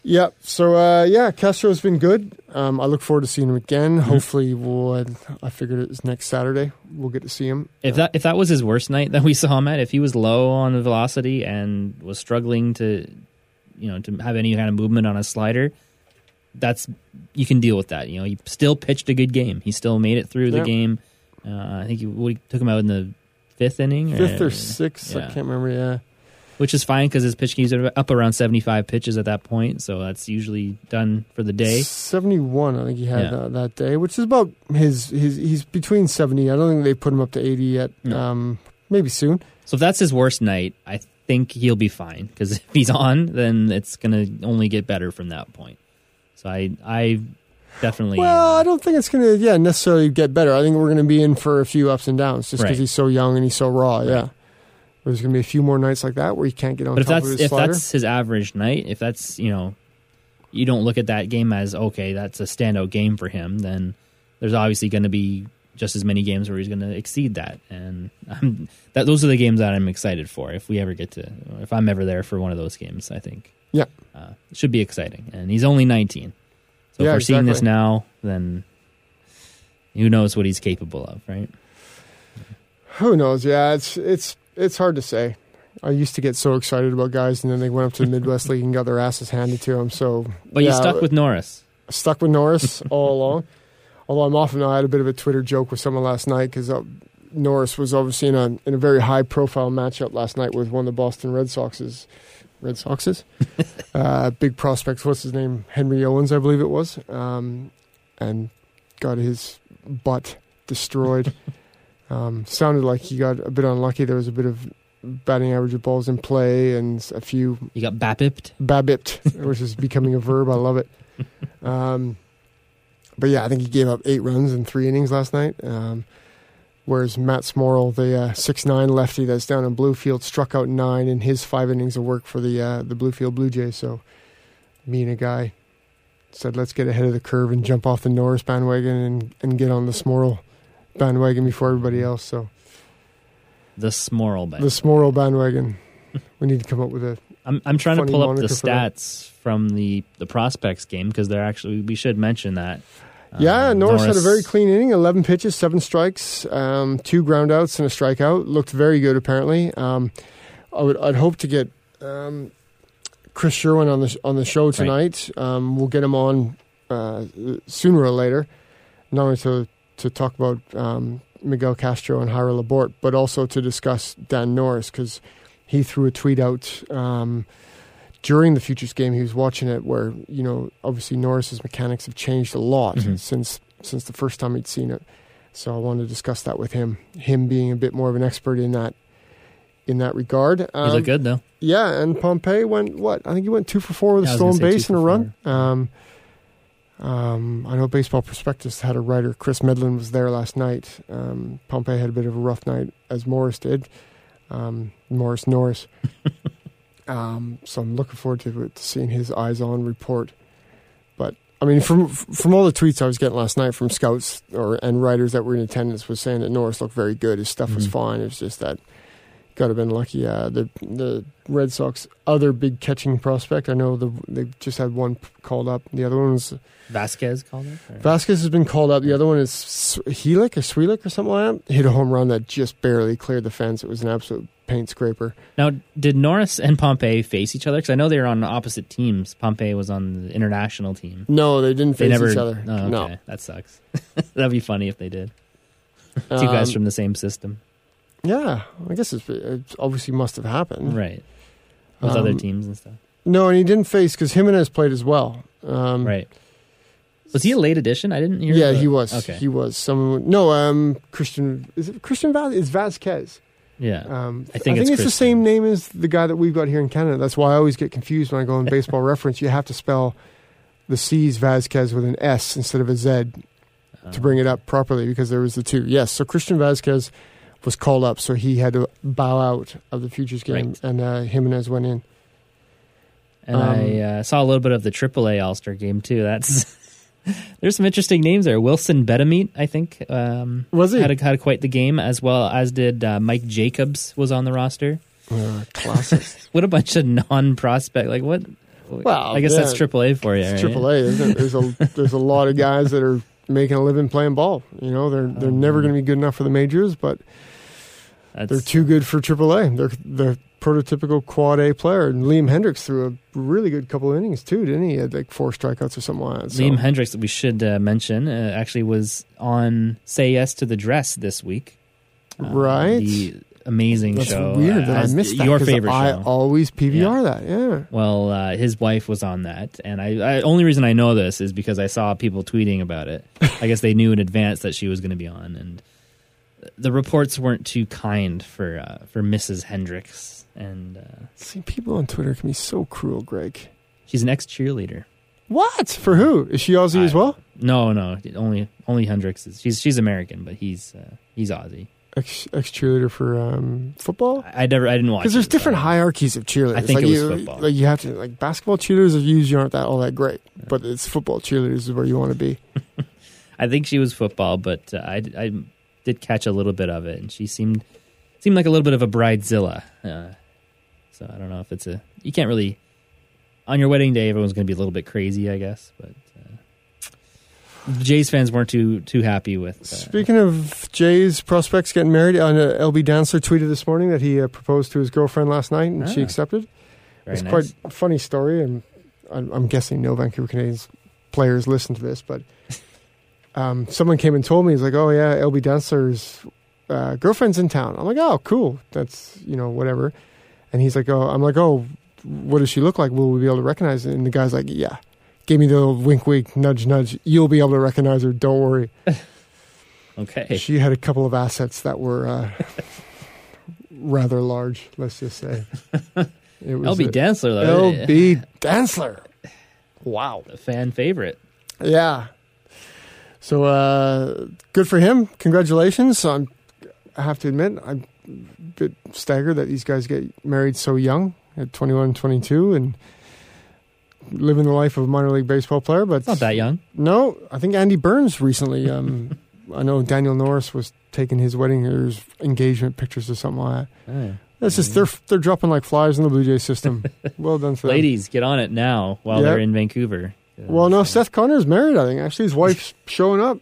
Yeah. So uh, yeah, Castro's been good. Um, I look forward to seeing him again. Mm-hmm. Hopefully, we'll. I figured it's next Saturday. We'll get to see him. If that if that was his worst night that we saw him at, if he was low on the velocity and was struggling to, you know, to have any kind of movement on a slider, that's you can deal with that. You know, he still pitched a good game. He still made it through the Yeah. game. Uh, I think he, what, he took him out in the fifth inning, fifth or sixth, I can't remember. Yeah. which is fine because his pitch keys are up around 75 pitches at that point, so that's usually done for the day. 71, I think he had Yeah. uh, that day, which is about his, his. He's between 70. I don't think they put him up to 80 yet. No. Um, maybe soon. So if that's his worst night, I think he'll be fine because if he's on, then it's going to only get better from that point. So I, I definitely. Well, uh, I don't think it's going to, yeah, necessarily get better. I think we're going to be in for a few ups and downs just because Right. he's so young and he's so raw. Right. Yeah. There's going to be a few more nights like that where he can't get on but if that's if slider. that's his average night, if that's you know, you don't look at that game as okay, that's a standout game for him. Then there's obviously going to be just as many games where he's going to exceed that, and I'm, that those are the games that I'm excited for. If we ever get to, if I'm ever there for one of those games, I think Yeah. uh, it should be exciting. And he's only 19, so Yeah, if we're seeing this now, then who knows what he's capable of, right? Who knows? Yeah, it's it's it's hard to say. I used to get so excited about guys, and then they went up to the Midwest League and got their asses handed to them. So, But you stuck with Norris. stuck with Norris all along. Although I'm often, I had a bit of a Twitter joke with someone last night because uh, Norris was obviously in a in a very high profile matchup last night with one of the Boston Red Sox's Red Sox's uh, big prospects. What's his name? Henry Owens, I believe it was, um, and got his butt destroyed. um, sounded like he got a bit unlucky. There was a bit of batting average of balls in play and a few You got bapipped. babipped, which is becoming a verb. I love it. Um, but yeah, I think he gave up eight runs in three innings last night. Um, whereas Matt Smoral, the uh, six nine lefty that's down in Bluefield, struck out nine in his five innings of work for the uh, the Bluefield Blue Jays. So me and a guy said, let's get ahead of the curve and jump off the Norris bandwagon and, and get on the Smoral bandwagon before everybody else. So The Smoral band. the Smoral bandwagon. we need to come up with a I'm I'm trying to pull up the moniker for that. stats from the the prospects game because they're actually we should mention that. Yeah, Um, Norris, had a very clean inning, 11 pitches, seven strikes, um, two groundouts and a strikeout. Looked very good, apparently. Um, I would, I'd hope to get um, Chris Sherwin on the on the show tonight. Um, we'll get him on uh, sooner or later, not only to to talk about um, Miguel Castro and Jairo Labourt, but also to discuss Dan Norris because he threw a tweet out. Um, during the futures game. He was watching it where you know obviously Norris's mechanics have changed a lot Mhm. since since the first time he'd seen it. So I wanted to discuss that with him him being a bit more of an expert in that in that regard. He um, looked good though. yeah and Pompey went what? I think he went two for four with Yeah, a stolen base and a run. um, um, I know Baseball Prospectus had a writer Chris Mellen was there last night. Um, Pompey had a bit of a rough night as Morris did um, Morris Norris um, so I'm looking forward to, to seeing his eyes on report. But I mean, from from all the tweets I was getting last night from scouts or and writers that were in attendance was saying that Norris looked very good. His stuff was Mhm. fine. It was just that got to have been lucky. Uh, the the Red Sox other big catching prospect. I know the they just had one called up. The other one was Vasquez called or- Vasquez has been called up. The other one is Helic or Sweelick or something like that. Hit a home run that just barely cleared the fence. It was an absolute paint scraper. Now, did Norris and Pompey face each other? Because I know they were on opposite teams. Pompey was on the international team. No, they didn't They face never. each other. Oh, okay. No, that sucks. That'd be funny if they did. Two guys Um, from the same system, Yeah, I guess it's, it obviously must have happened. right? With other Um, teams and stuff, No, and he didn't face because Jimenez played as well. Um, right? Was he a late addition? I didn't hear. Yeah, the- he was. Okay. He was. Someone. No, um, Christian. Is it Christian Vaz? It's Vasquez. yeah. Um, I think it's it's the same name as the guy that we've got here in Canada. That's why I always get confused when I go on Baseball Reference. You have to spell the C's Vasquez with an S instead of a Z to bring it up properly because there was the two. Yes, so Christian Vasquez was called up, so he had to bow out of the futures game, Right. and uh, Jimenez went in. And Um, I uh, saw a little bit of the AAA All Star game too. That's there's some interesting names there. Wilson Betemit, I think, um, Was he? had a, had quite the game as well as did uh, Mike Jacobs was on the roster. Uh, classic. What a bunch of non-prospect. Like what? Well, I guess yeah, that's AAA for you. It's right? Triple A, isn't it? There's a there's a lot of guys that are making a living playing ball. You know, they're they're Oh, never going to be good enough for the majors, but That's, they're too good for Triple A. They're the prototypical quad A player. And Liam Hendriks threw a really good couple of innings too, didn't he? He had like four strikeouts or something like that. So. Liam Hendriks, that we should uh, mention, uh, actually was on Say Yes to the Dress this week. Uh, Right. The amazing That's show. weird uh, that I missed that. Your favorite I show. always PVR that. Yeah. Well, uh, his wife was on that, and I, I only reason I know this is because I saw people tweeting about it. I guess they knew in advance that she was going to be on, and the reports weren't too kind for uh, for Mrs. Hendriks, and uh, See, people on Twitter can be so cruel, Greg. she's an ex cheerleader. What for who? Is she Aussie as well? No, no, only only Hendriks is she's she's American, but he's uh, he's Aussie. Ex cheerleader for um, football. I, I never I didn't watch Because there's it, different but- hierarchies of cheerleaders. I think like it was you, football. Like you have to like basketball cheerleaders usually aren't that all that great, but it's football cheerleaders is where you want to be. I think she was football, but uh, I, I did catch a little bit of it, and she seemed seemed like a little bit of a bridezilla. Uh, so I don't know if it's a you can't really on your wedding day. Everyone's going to be a little bit crazy, I guess. But uh, Jays fans weren't too too happy with. Uh, Speaking of Jay's prospects getting married, uh, LB Dantzler tweeted this morning that he uh, proposed to his girlfriend last night and she Ah. accepted. it's nice. quite a funny story, and I'm, I'm guessing no Vancouver Canadians players listen to this, but um, someone came and told me, he's like, oh, yeah, LB Dantzler's uh, girlfriend's in town. I'm like, oh, cool. That's, you know, whatever. And he's like, oh, I'm like, oh, what does she look like? Will we be able to recognize it? And the guy's like, yeah. Gave me the little wink, wink, nudge, nudge. You'll be able to recognize her. Don't worry. okay. She had a couple of assets that were uh, rather large, let's just say. It was LB Dantzler though, LB Dantzler. Wow. a fan favorite. Yeah. So uh, good for him. Congratulations. I'm, I have to admit, I'm a bit staggered that these guys get married so young at 21, 22 and living the life of a minor league baseball player. But It's not that young. no, I think Andy Burns recently. Um, I know Daniel Norris was taking his wedding or his engagement pictures or something like that. Oh. That's just they're they're dropping like flies in the Blue Jay system. well done for them. Ladies, get on it now while Yeah. they're in Vancouver. Well, no, Seth Conner's married. I think actually his wife's showing up.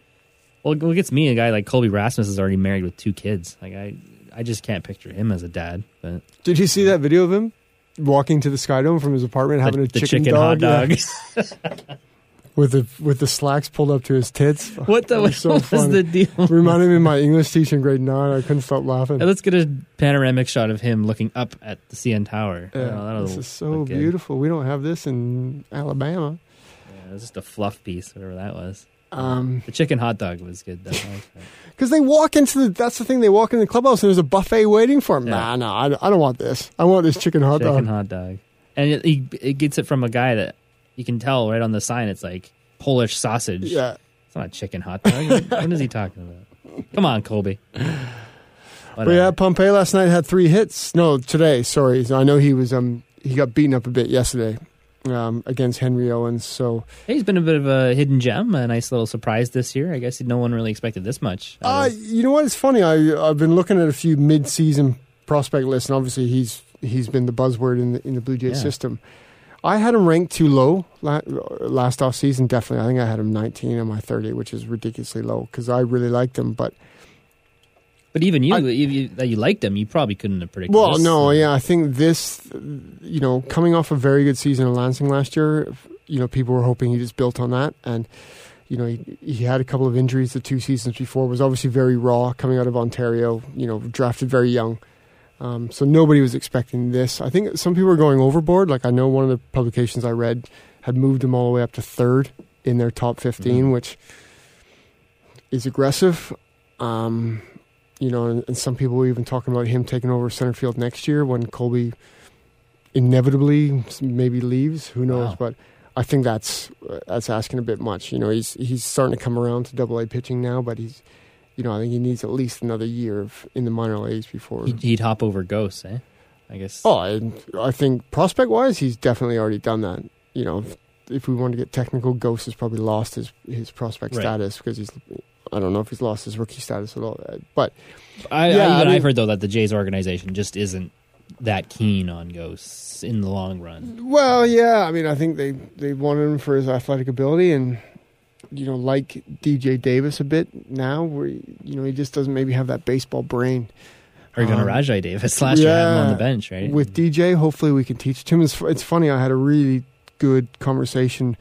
Well, what gets me, a guy like Colby Rasmus is already married with two kids. Like I, I just can't picture him as a dad. But Did you see that video of him walking to the Skydome from his apartment, having the, a chicken, chicken, dog, hot yeah, dog. with the with the slacks pulled up to his tits? what the That what was so was funny. the deal? Reminded me of my English teacher in grade nine. I couldn't stop laughing. Let's get a panoramic shot of him looking up at the CN Tower. Yeah, Oh, this is so look good. beautiful. We don't have this in Alabama. It was just a fluff piece, whatever that was. Um, The chicken hot dog was good. Though. I liked that. Because they walk into the, that's the thing, they walk into the clubhouse and there's a buffet waiting for them. Yeah. Nah, nah, I, I don't want this. I want this chicken hot chicken dog. hot dog, and it, he, it gets it from a guy that you can tell right on the sign. It's like Polish sausage. Yeah. It's not a chicken hot dog. what is he talking about? Come on, Colby. But yeah, Pompey last night had three hits. No, today, sorry. I know he was, um, he got beaten up a bit yesterday um, against Henry Owens. So, He's been a bit of a hidden gem, a nice little surprise this year. I guess no one really expected this much. uh, you know what? It's funny. I, I've been looking at a few mid-season prospect lists, and obviously he's he's been the buzzword in the in the Blue Jays Yeah. system. I had him ranked too low la- last off season. Definitely, I think I had him 19 on my 30, which is ridiculously low because I really liked him. But but even you, I- if you, that you liked him, you probably couldn't have predicted. well, this. no, yeah, I think this, you know, coming off a very good season in Lansing last year, you know, people were hoping he just built on that, and you know, he, he had a couple of injuries the two seasons before. Was obviously very raw coming out of Ontario. You know, drafted very young. Um, so nobody was expecting this. I think some people were going overboard. Like I know one of the publications I read had moved him all the way up to third in their top 15, Mhm. which is aggressive. Um, you know, and, and some people were even talking about him taking over center field next year when Colby inevitably maybe leaves. Who knows? Wow. But I think that's that's asking a bit much. You know, he's he's starting to come around to Double A pitching now, but he's, you know, I think he needs at least another year of, in the minor leagues before. he'd, he'd hop over Gose, eh? I guess. Oh, I, I think prospect wise, he's definitely already done that. You know, if, if we want to get technical, Gose has probably lost his his prospect Right. status because he's. I don't know if he's lost his rookie status at all, but I, yeah, I, I mean, I've heard though that the Jays organization just isn't that keen on Gose in the long run. well, yeah. I mean, I think they they wanted him for his athletic ability and you know, like DJ Davis a bit now, where you know he just doesn't maybe have that baseball brain. Or even Um, Rajai Davis last year had him on the bench, right? With DJ, hopefully we can teach Tim. It's, it's funny. I had a really good conversation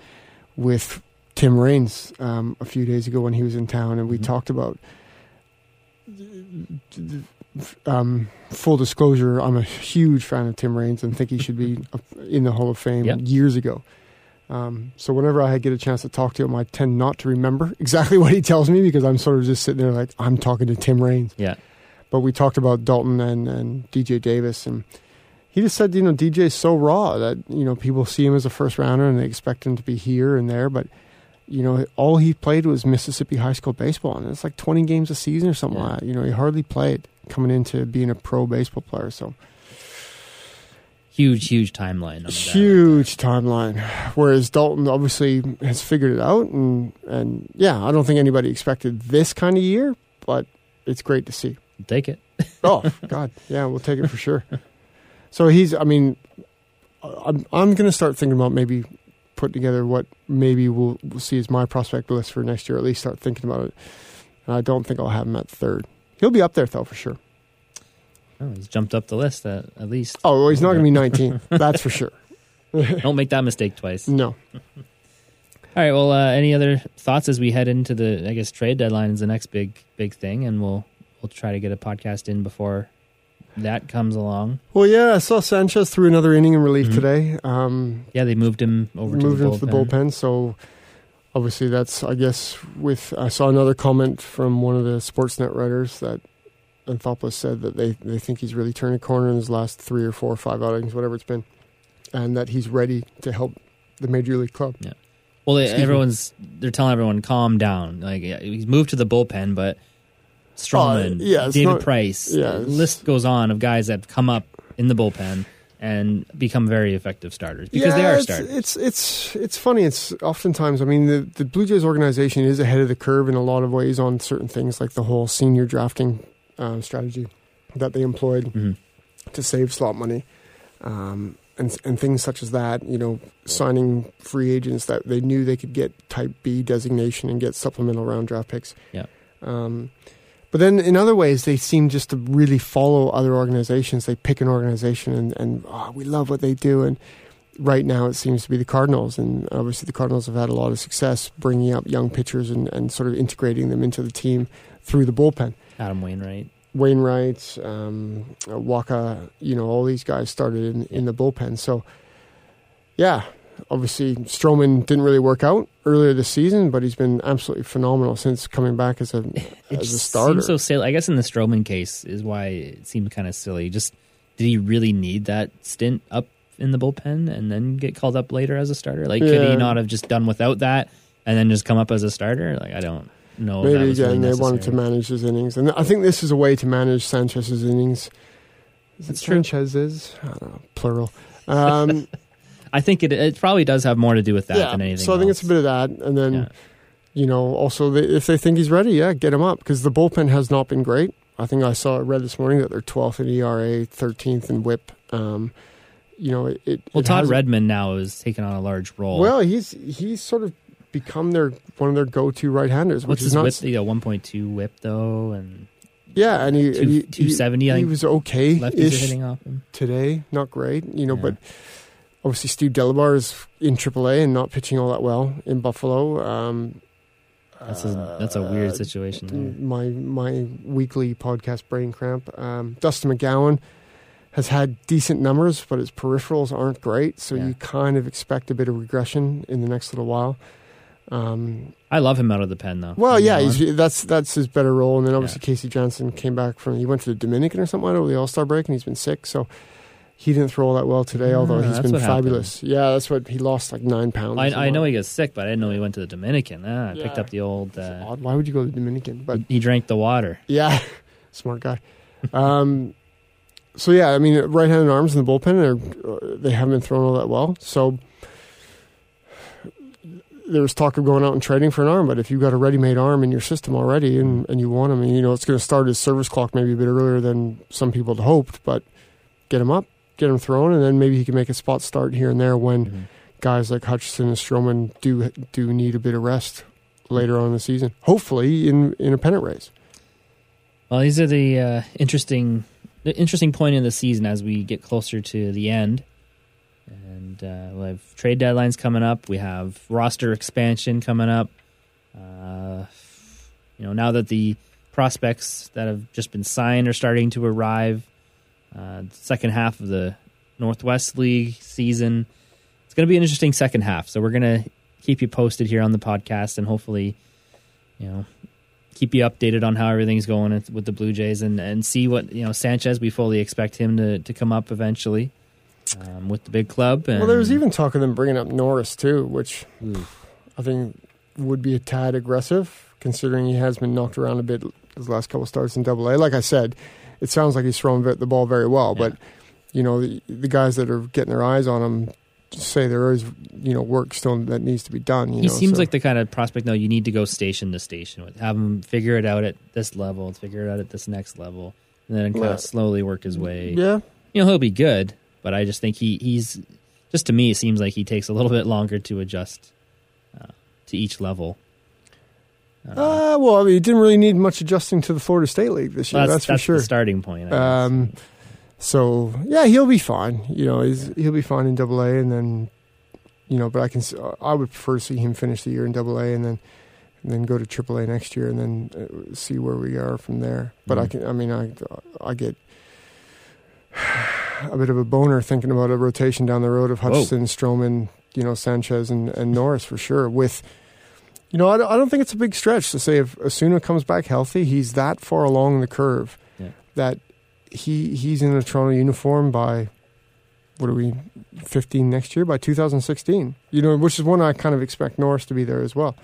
with Tim Raines um, a few days ago when he was in town, and we Mhm. talked about um, full disclosure, I'm a huge fan of Tim Raines and think he should be in the Hall of Fame Yep. years ago. Um, so whenever I get a chance to talk to him, I tend not to remember exactly what he tells me because I'm sort of just sitting there like I'm talking to Tim Raines. Yeah. But we talked about Dalton and, and DJ Davis, and he just said, you know, DJ is so raw that you know people see him as a first rounder and they expect him to be here and there, but you know, all he played was Mississippi high school baseball, and it's like 20 games a season or something Yeah. like that. You know, he hardly played coming into being a pro baseball player. So Huge, huge timeline. On the guy. huge timeline. Whereas Dalton obviously has figured it out, and and yeah, I don't think anybody expected this kind of year, but it's great to see. Take it. Oh God, yeah, we'll take it for sure. So he's, I mean, I'm I'm going to start thinking about maybe putting together what maybe we'll, we'll see as my prospect list for next year. At least start thinking about it. And I don't think I'll have him at third. He'll be up there though for sure. Oh, he's jumped up the list at, at least. Oh, well, he's not going to be 19. That's for sure. Don't make that mistake twice. No. All right. Well, uh, any other thoughts as we head into the? I guess trade deadline is the next big big thing, and we'll we'll try to get a podcast in before that comes along. Well, yeah, I saw Sanchez threw another inning in relief Mhm. today. Um, Yeah, they moved him over moved to the into the bullpen. So obviously, that's I guess with I saw another comment from one of the Sportsnet writers that Anthopoulos said that they they think he's really turned a corner in his last three or four or five outings, whatever it's been, and that he's ready to help the major league club. Yeah. Well, they, Excuse me. everyone's they're telling everyone calm down. Like yeah, he's moved to the bullpen, but Stroman, Uh, yeah, David not- Price, yeah, the list goes on of guys that come up in the bullpen and become very effective starters because they are it's, starters. It's it's it's funny. It's oftentimes. I mean, the the Blue Jays organization is ahead of the curve in a lot of ways on certain things, like the whole senior drafting um, strategy that they employed Mhm. to save slot money, um, and and things such as that. You know, signing free agents that they knew they could get Type B designation and get supplemental round draft picks. Yeah. Um, but then in other ways, they seem just to really follow other organizations. They pick an organization and, and oh, we love what they do. And right now, it seems to be the Cardinals. And obviously, the Cardinals have had a lot of success bringing up young pitchers and, and sort of integrating them into the team through the bullpen. Adam Wainwright. Wainwright, um, Wacha, you know, all these guys started in, in the bullpen. So, yeah, obviously Stroman didn't really work out earlier this season, but he's been absolutely phenomenal since coming back as a It as a starter. seems so silly. I guess in the Stroman case is why it seemed kind of silly. Just did he really need that stint up in the bullpen and then get called up later as a starter? Like, could he not have just done without that and then just come up as a starter? Like, I don't know. Maybe was really again they wanted to manage his innings, and I think this is a way to manage Sanchez's innings. Is it That's. Sanchez's? I don't know, plural. Um, I think it it probably does have more to do with that yeah, than anything. so I think it's a bit of that, and then Yeah. you know also they, if they think he's ready, yeah, get him up because the bullpen has not been great. I think I saw it read this morning that they're 12th in ERA, 13th in WHIP. Um, you know, it. it Well, it Todd Redmond now is taking on a large role. Well, he's he's sort of become their one of their go-to right-handers, which what's is his not. whip? You know, one point two whip though, and Yeah, and he, two and he two seventy. I he think was okay lefties hitting off him. today. Not great, you know, Yeah. but obviously Steve Delabar is in AAA and not pitching all that well in Buffalo. Um, That's a that's a weird uh, situation. There. my my weekly podcast brain cramp. Um, Dustin McGowan has had decent numbers, but his peripherals aren't great, so Yeah. you kind of expect a bit of regression in the next little while. Um, I love him out of the pen though. well, yeah, he's, that's that's his better role, and then obviously Yeah. Casey Janssen came back from he went to the Dominican or something over the All Star break, and he's been sick, so he didn't throw all that well today. Ah, although he's been what happened. fabulous. Yeah, that's what he lost like nine pounds. I, I know he got sick, but I didn't know he went to the Dominican. Ah, I picked up the old. Uh. Why would you go to the Dominican? But he drank the water. Yeah, smart guy. Um, so yeah, I mean, right-handed arms in the bullpen are they haven't been thrown all that well. So there was talk of going out and trading for an arm, but if you've got a ready-made arm in your system already and, and you want him, and you know it's going to start his service clock maybe a bit earlier than some people had hoped, but get him up, get him thrown, and then maybe he can make a spot start here and there when Mhm. guys like Hutchison and Stroman do do need a bit of rest later on in the season. Hopefully in in a pennant race. Well, these are the uh, interesting, the interesting point in the season as we get closer to the end, and uh, we'll have trade deadlines coming up. We have roster expansion coming up. Uh, you know, now that the prospects that have just been signed are starting to arrive. Uh, second half of the Northwest League season. It's going to be an interesting second half. So we're going to keep you posted here on the podcast and hopefully, you know, keep you updated on how everything's going with the Blue Jays and, and see what, you know, Sanchez, we fully expect him to, to come up eventually um, with the big club. And, well, there was even talk of them bringing up Norris too, which I think would be a tad aggressive considering he has been knocked around a bit his last couple starts in Double A. Like I said, it sounds like he's throwing the ball very well, yeah. but you know the, the guys that are getting their eyes on him say there is you know work still that needs to be done. he know, seems so. like the kind of prospect though you need to go station to station with, have him figure it out at this level, figure it out at this next level, and then kind yeah. of slowly work his way. Yeah, you know he'll be good, but I just think he he's just to me it seems like he takes a little bit longer to adjust uh, to each level. Uh, well, I mean, he didn't really need much adjusting to the Florida State League this year. Well, that's, that's, for sure. starting point. Um, so yeah, he'll be fine. You know, he'll be fine in Double A, and then you know, but I can I would prefer to see him finish the year in Double A, and then and then go to Triple A next year, and then uh, see where we are from there. But mm-hmm. I can, I mean, I I get a bit of a boner thinking about a rotation down the road of Hutchison, Whoa. Stroman, you know, Sanchez, and, and Norris for sure with you know, I don't, I don't think it's a big stretch to say if Osuna comes back healthy, he's that far along the curve yeah. that he he's in a Toronto uniform by what are we 15 next year by 2016. You know, which is one I kind of expect Norris to be there as well.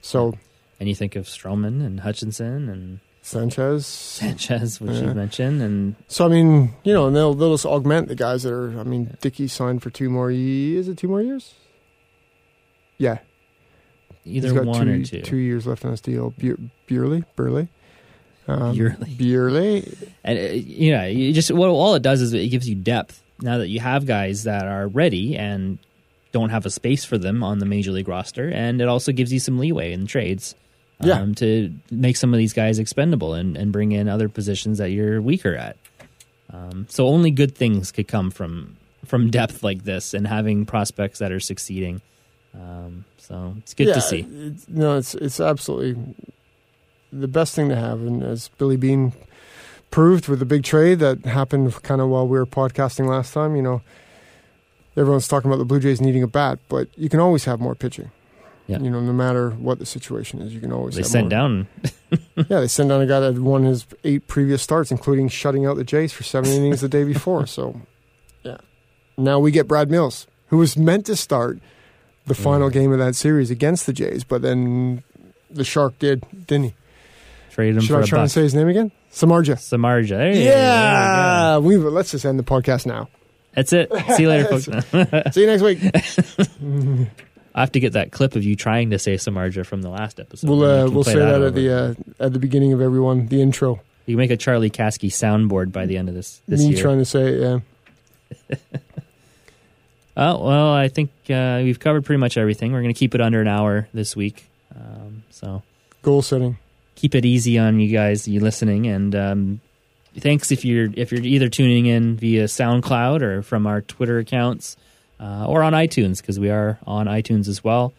So, and you think of Stroman and Hutchison and Sanchez, Sanchez, which yeah. you mentioned, and so I mean, you know, and they'll they'll just augment the guys that are. I mean, Dickey signed for two more. years. Is it two more years? Yeah, either one two, or two. Two years left on his deal. Buehrle, Burley, um, Buehrle, and uh, you know, you just well, all it does is it gives you depth. Now that you have guys that are ready and don't have a space for them on the major league roster, and it also gives you some leeway in trades. Um, yeah. to make some of these guys expendable and, and bring in other positions that you're weaker at. Um, so only good things could come from from depth like this and having prospects that are succeeding. Um, so it's good yeah, to see. It's, no, it's it's absolutely the best thing to have, and as Billy Beane proved with the big trade that happened kind of while we were podcasting last time. You know, everyone's talking about the Blue Jays needing a bat, but you can always have more pitching. Yeah. You know, no matter what the situation is, you can always. They sent more. down. yeah, they sent down a guy that had won his eight previous starts, including shutting out the Jays for seven innings the day before. So, yeah. Now we get Brad Mills, who was meant to start the final mm. game of that series against the Jays, but then the Shark did, didn't he? Traded him Should for I try and say his name again? Samardzija. There yeah, we let's just end the podcast now. That's it. See you later, folks. See you next week. I have to get that clip of you trying to say Samardzija from the last episode. We'll uh, we'll say that, that at the uh, at the beginning of everyone the intro. You can make a Charlie Caskey soundboard by the end of this. this Me year. trying to say it, yeah. Oh, well, I think uh, we've covered pretty much everything. We're going to keep it under an hour this week. Um, so goal setting. Keep it easy on you guys, you listening, and um, thanks if you're if you're either tuning in via SoundCloud or from our Twitter accounts uh, or on iTunes because we are on iTunes as well.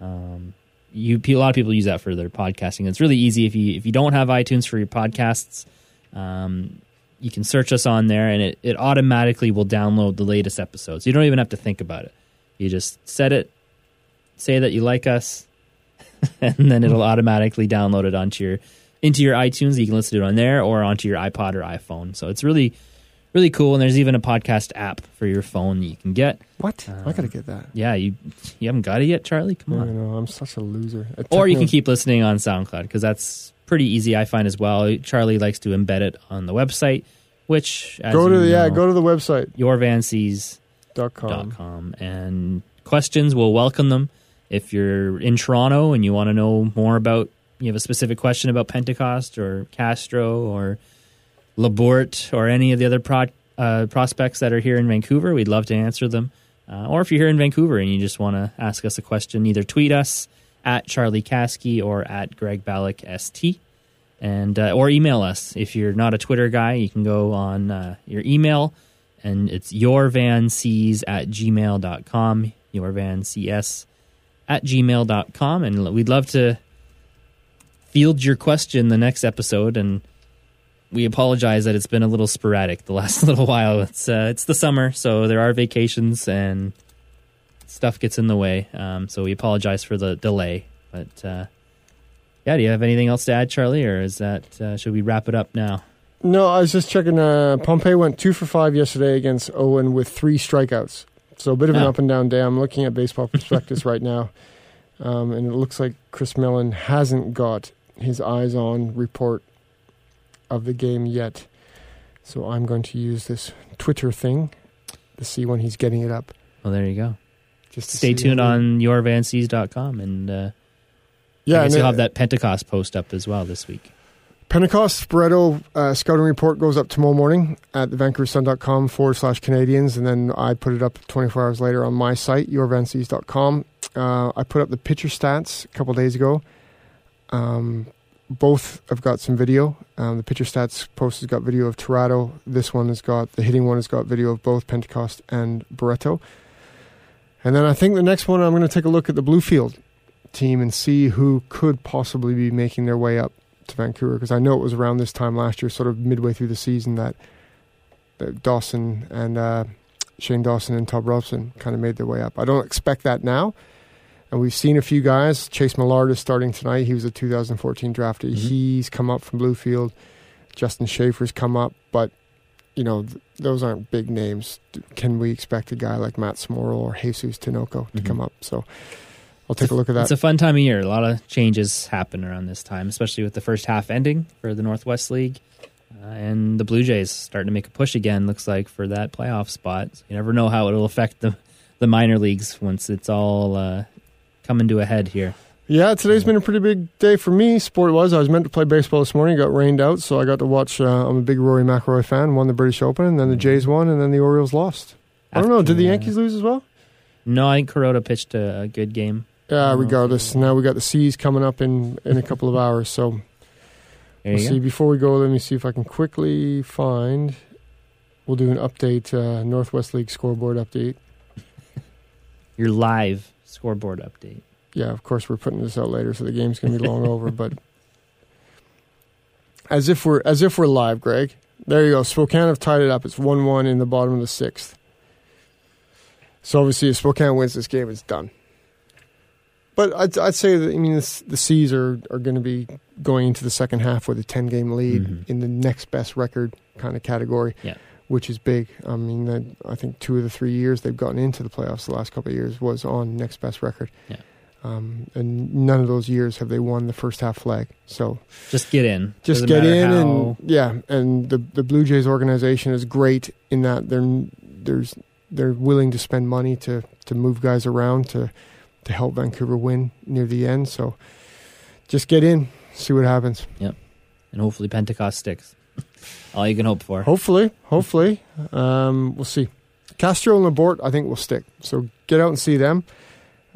Um, you a lot of people use that for their podcasting. It's really easy if you if you don't have iTunes for your podcasts. Um, you can search us on there and it, it automatically will download the latest episodes. You don't even have to think about it. You just set it, say that you like us, and then it'll automatically download it onto your into your iTunes. You can listen to it on there or onto your iPod or iPhone. So it's really really cool. And there's even a podcast app for your phone that you can get. What? Um, I gotta get that. Yeah, you you haven't got it yet, Charlie. Come on. I know I'm such a loser. Or you can keep listening on SoundCloud because that's pretty easy. I find as well. Charlie likes to embed it on the website, which go to the, yeah go to the website yourvancs.com com, and questions we'll welcome them. If you're in Toronto and you want to know more about, you have a specific question about Pentecost or Castro or Labourt or any of the other pro, uh, prospects that are here in Vancouver, we'd love to answer them. Uh, or if you're here in Vancouver and you just want to ask us a question, either tweet us at Charlie Caskey or at Greg Balloch ST. And, uh, or email us. If you're not a Twitter guy, you can go on uh, your email and it's yourvancs at gmail.com, yourvancs at gmail.com. And we'd love to field your question the next episode, and we apologize that it's been a little sporadic the last little while. It's uh, it's the summer, so there are vacations and stuff gets in the way. Um, so we apologize for the delay. But uh, yeah, do you have anything else to add, Charlie, or is that uh, should we wrap it up now? No, I was just checking. Uh, Pompey went two for five yesterday against Owen with three strikeouts. So a bit of an Oh. up and down day. I'm looking at baseball prospectus right now, um, and it looks like Chris Mellen hasn't got his eyes on report of the game yet. So I'm going to use this Twitter thing to see when he's getting it up. Well, there you go. Just Stay tuned on yourvancs.com and uh, Yeah, I guess and you'll it- have that Pentecost post up as well this week. Pentecost Spreado uh, scouting report goes up tomorrow morning at thevancouversun.com forward slash Canadians, and then I put it up 24 hours later on my site, yourvancs.com. Uh, I put up the pitcher stats a couple days ago. Um, both have got some video. Um, the pitcher stats post has got video of Tirado. This one has got, the hitting one has got video of both Pentecost and Barreto. And then I think the next one, I'm going to take a look at the Bluefield team and see who could possibly be making their way up to Vancouver because I know it was around this time last year, sort of midway through the season, that, that Dawson and uh, Shane Dawson and Todd Robson kind of made their way up. I don't expect that now. And we've seen a few guys. Chase Mallard is starting tonight. He was a 2014 draftee. Mhm. He's come up from Bluefield. Justin Shafer's come up, but you know th- those aren't big names. Can we expect a guy like Matt Smoral or Jesus Tinoco to Mhm. come up? So I'll take a look at that. It's a fun time of year. A lot of changes happen around this time, especially with the first half ending for the Northwest League. Uh, and the Blue Jays starting to make a push again, looks like, for that playoff spot. So you never know how it'll affect the, the minor leagues once it's all uh, coming to a head here. Yeah, today's been a pretty big day for me. Sport was. I was meant to play baseball this morning, got rained out, so I got to watch. Uh, I'm a big Rory McIlroy fan. Won the British Open, and then the Jays won, and then the Orioles lost. I don't know. Did the Yankees lose as well? No, I think Kuroda pitched a, a good game. Yeah. Regardless, now we got the C's coming up in in a couple of hours. So There we'll you see. go. Before we go, let me see if I can quickly find. We'll do an update, uh, Northwest League scoreboard update. Your live scoreboard update. Yeah, of course we're putting this out later, so the game's gonna be long over. But as if we're as if we're live, Greg. There you go. Spokane have tied it up. It's one one in the bottom of the sixth. So obviously, if Spokane wins this game, it's done. But I'd, I'd say that I mean the, the C's are are going to be going into the second half with a ten game lead Mhm. in the next best record kind of category. Yeah. Which is big. I mean, that- I think two of the three years they've gotten into the playoffs the last couple of years was on next best record. Yeah. Um, and none of those years have they won the first half flag. So Just get in. just Doesn't get in how- and yeah, and the the Blue Jays organization is great in that they're there's they're willing to spend money to to move guys around to to help Vancouver win near the end. So just get in, see what happens. Yeah. And hopefully Pentecost sticks. All you can hope for. Hopefully, hopefully, um, we'll see. Castro and Labourt, I think will stick. So get out and see them,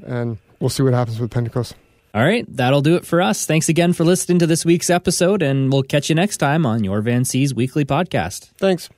and we'll see what happens with Pentecost. All right, that'll do it for us. Thanks again for listening to this week's episode, and we'll catch you next time on your Van C's Weekly Podcast. Thanks.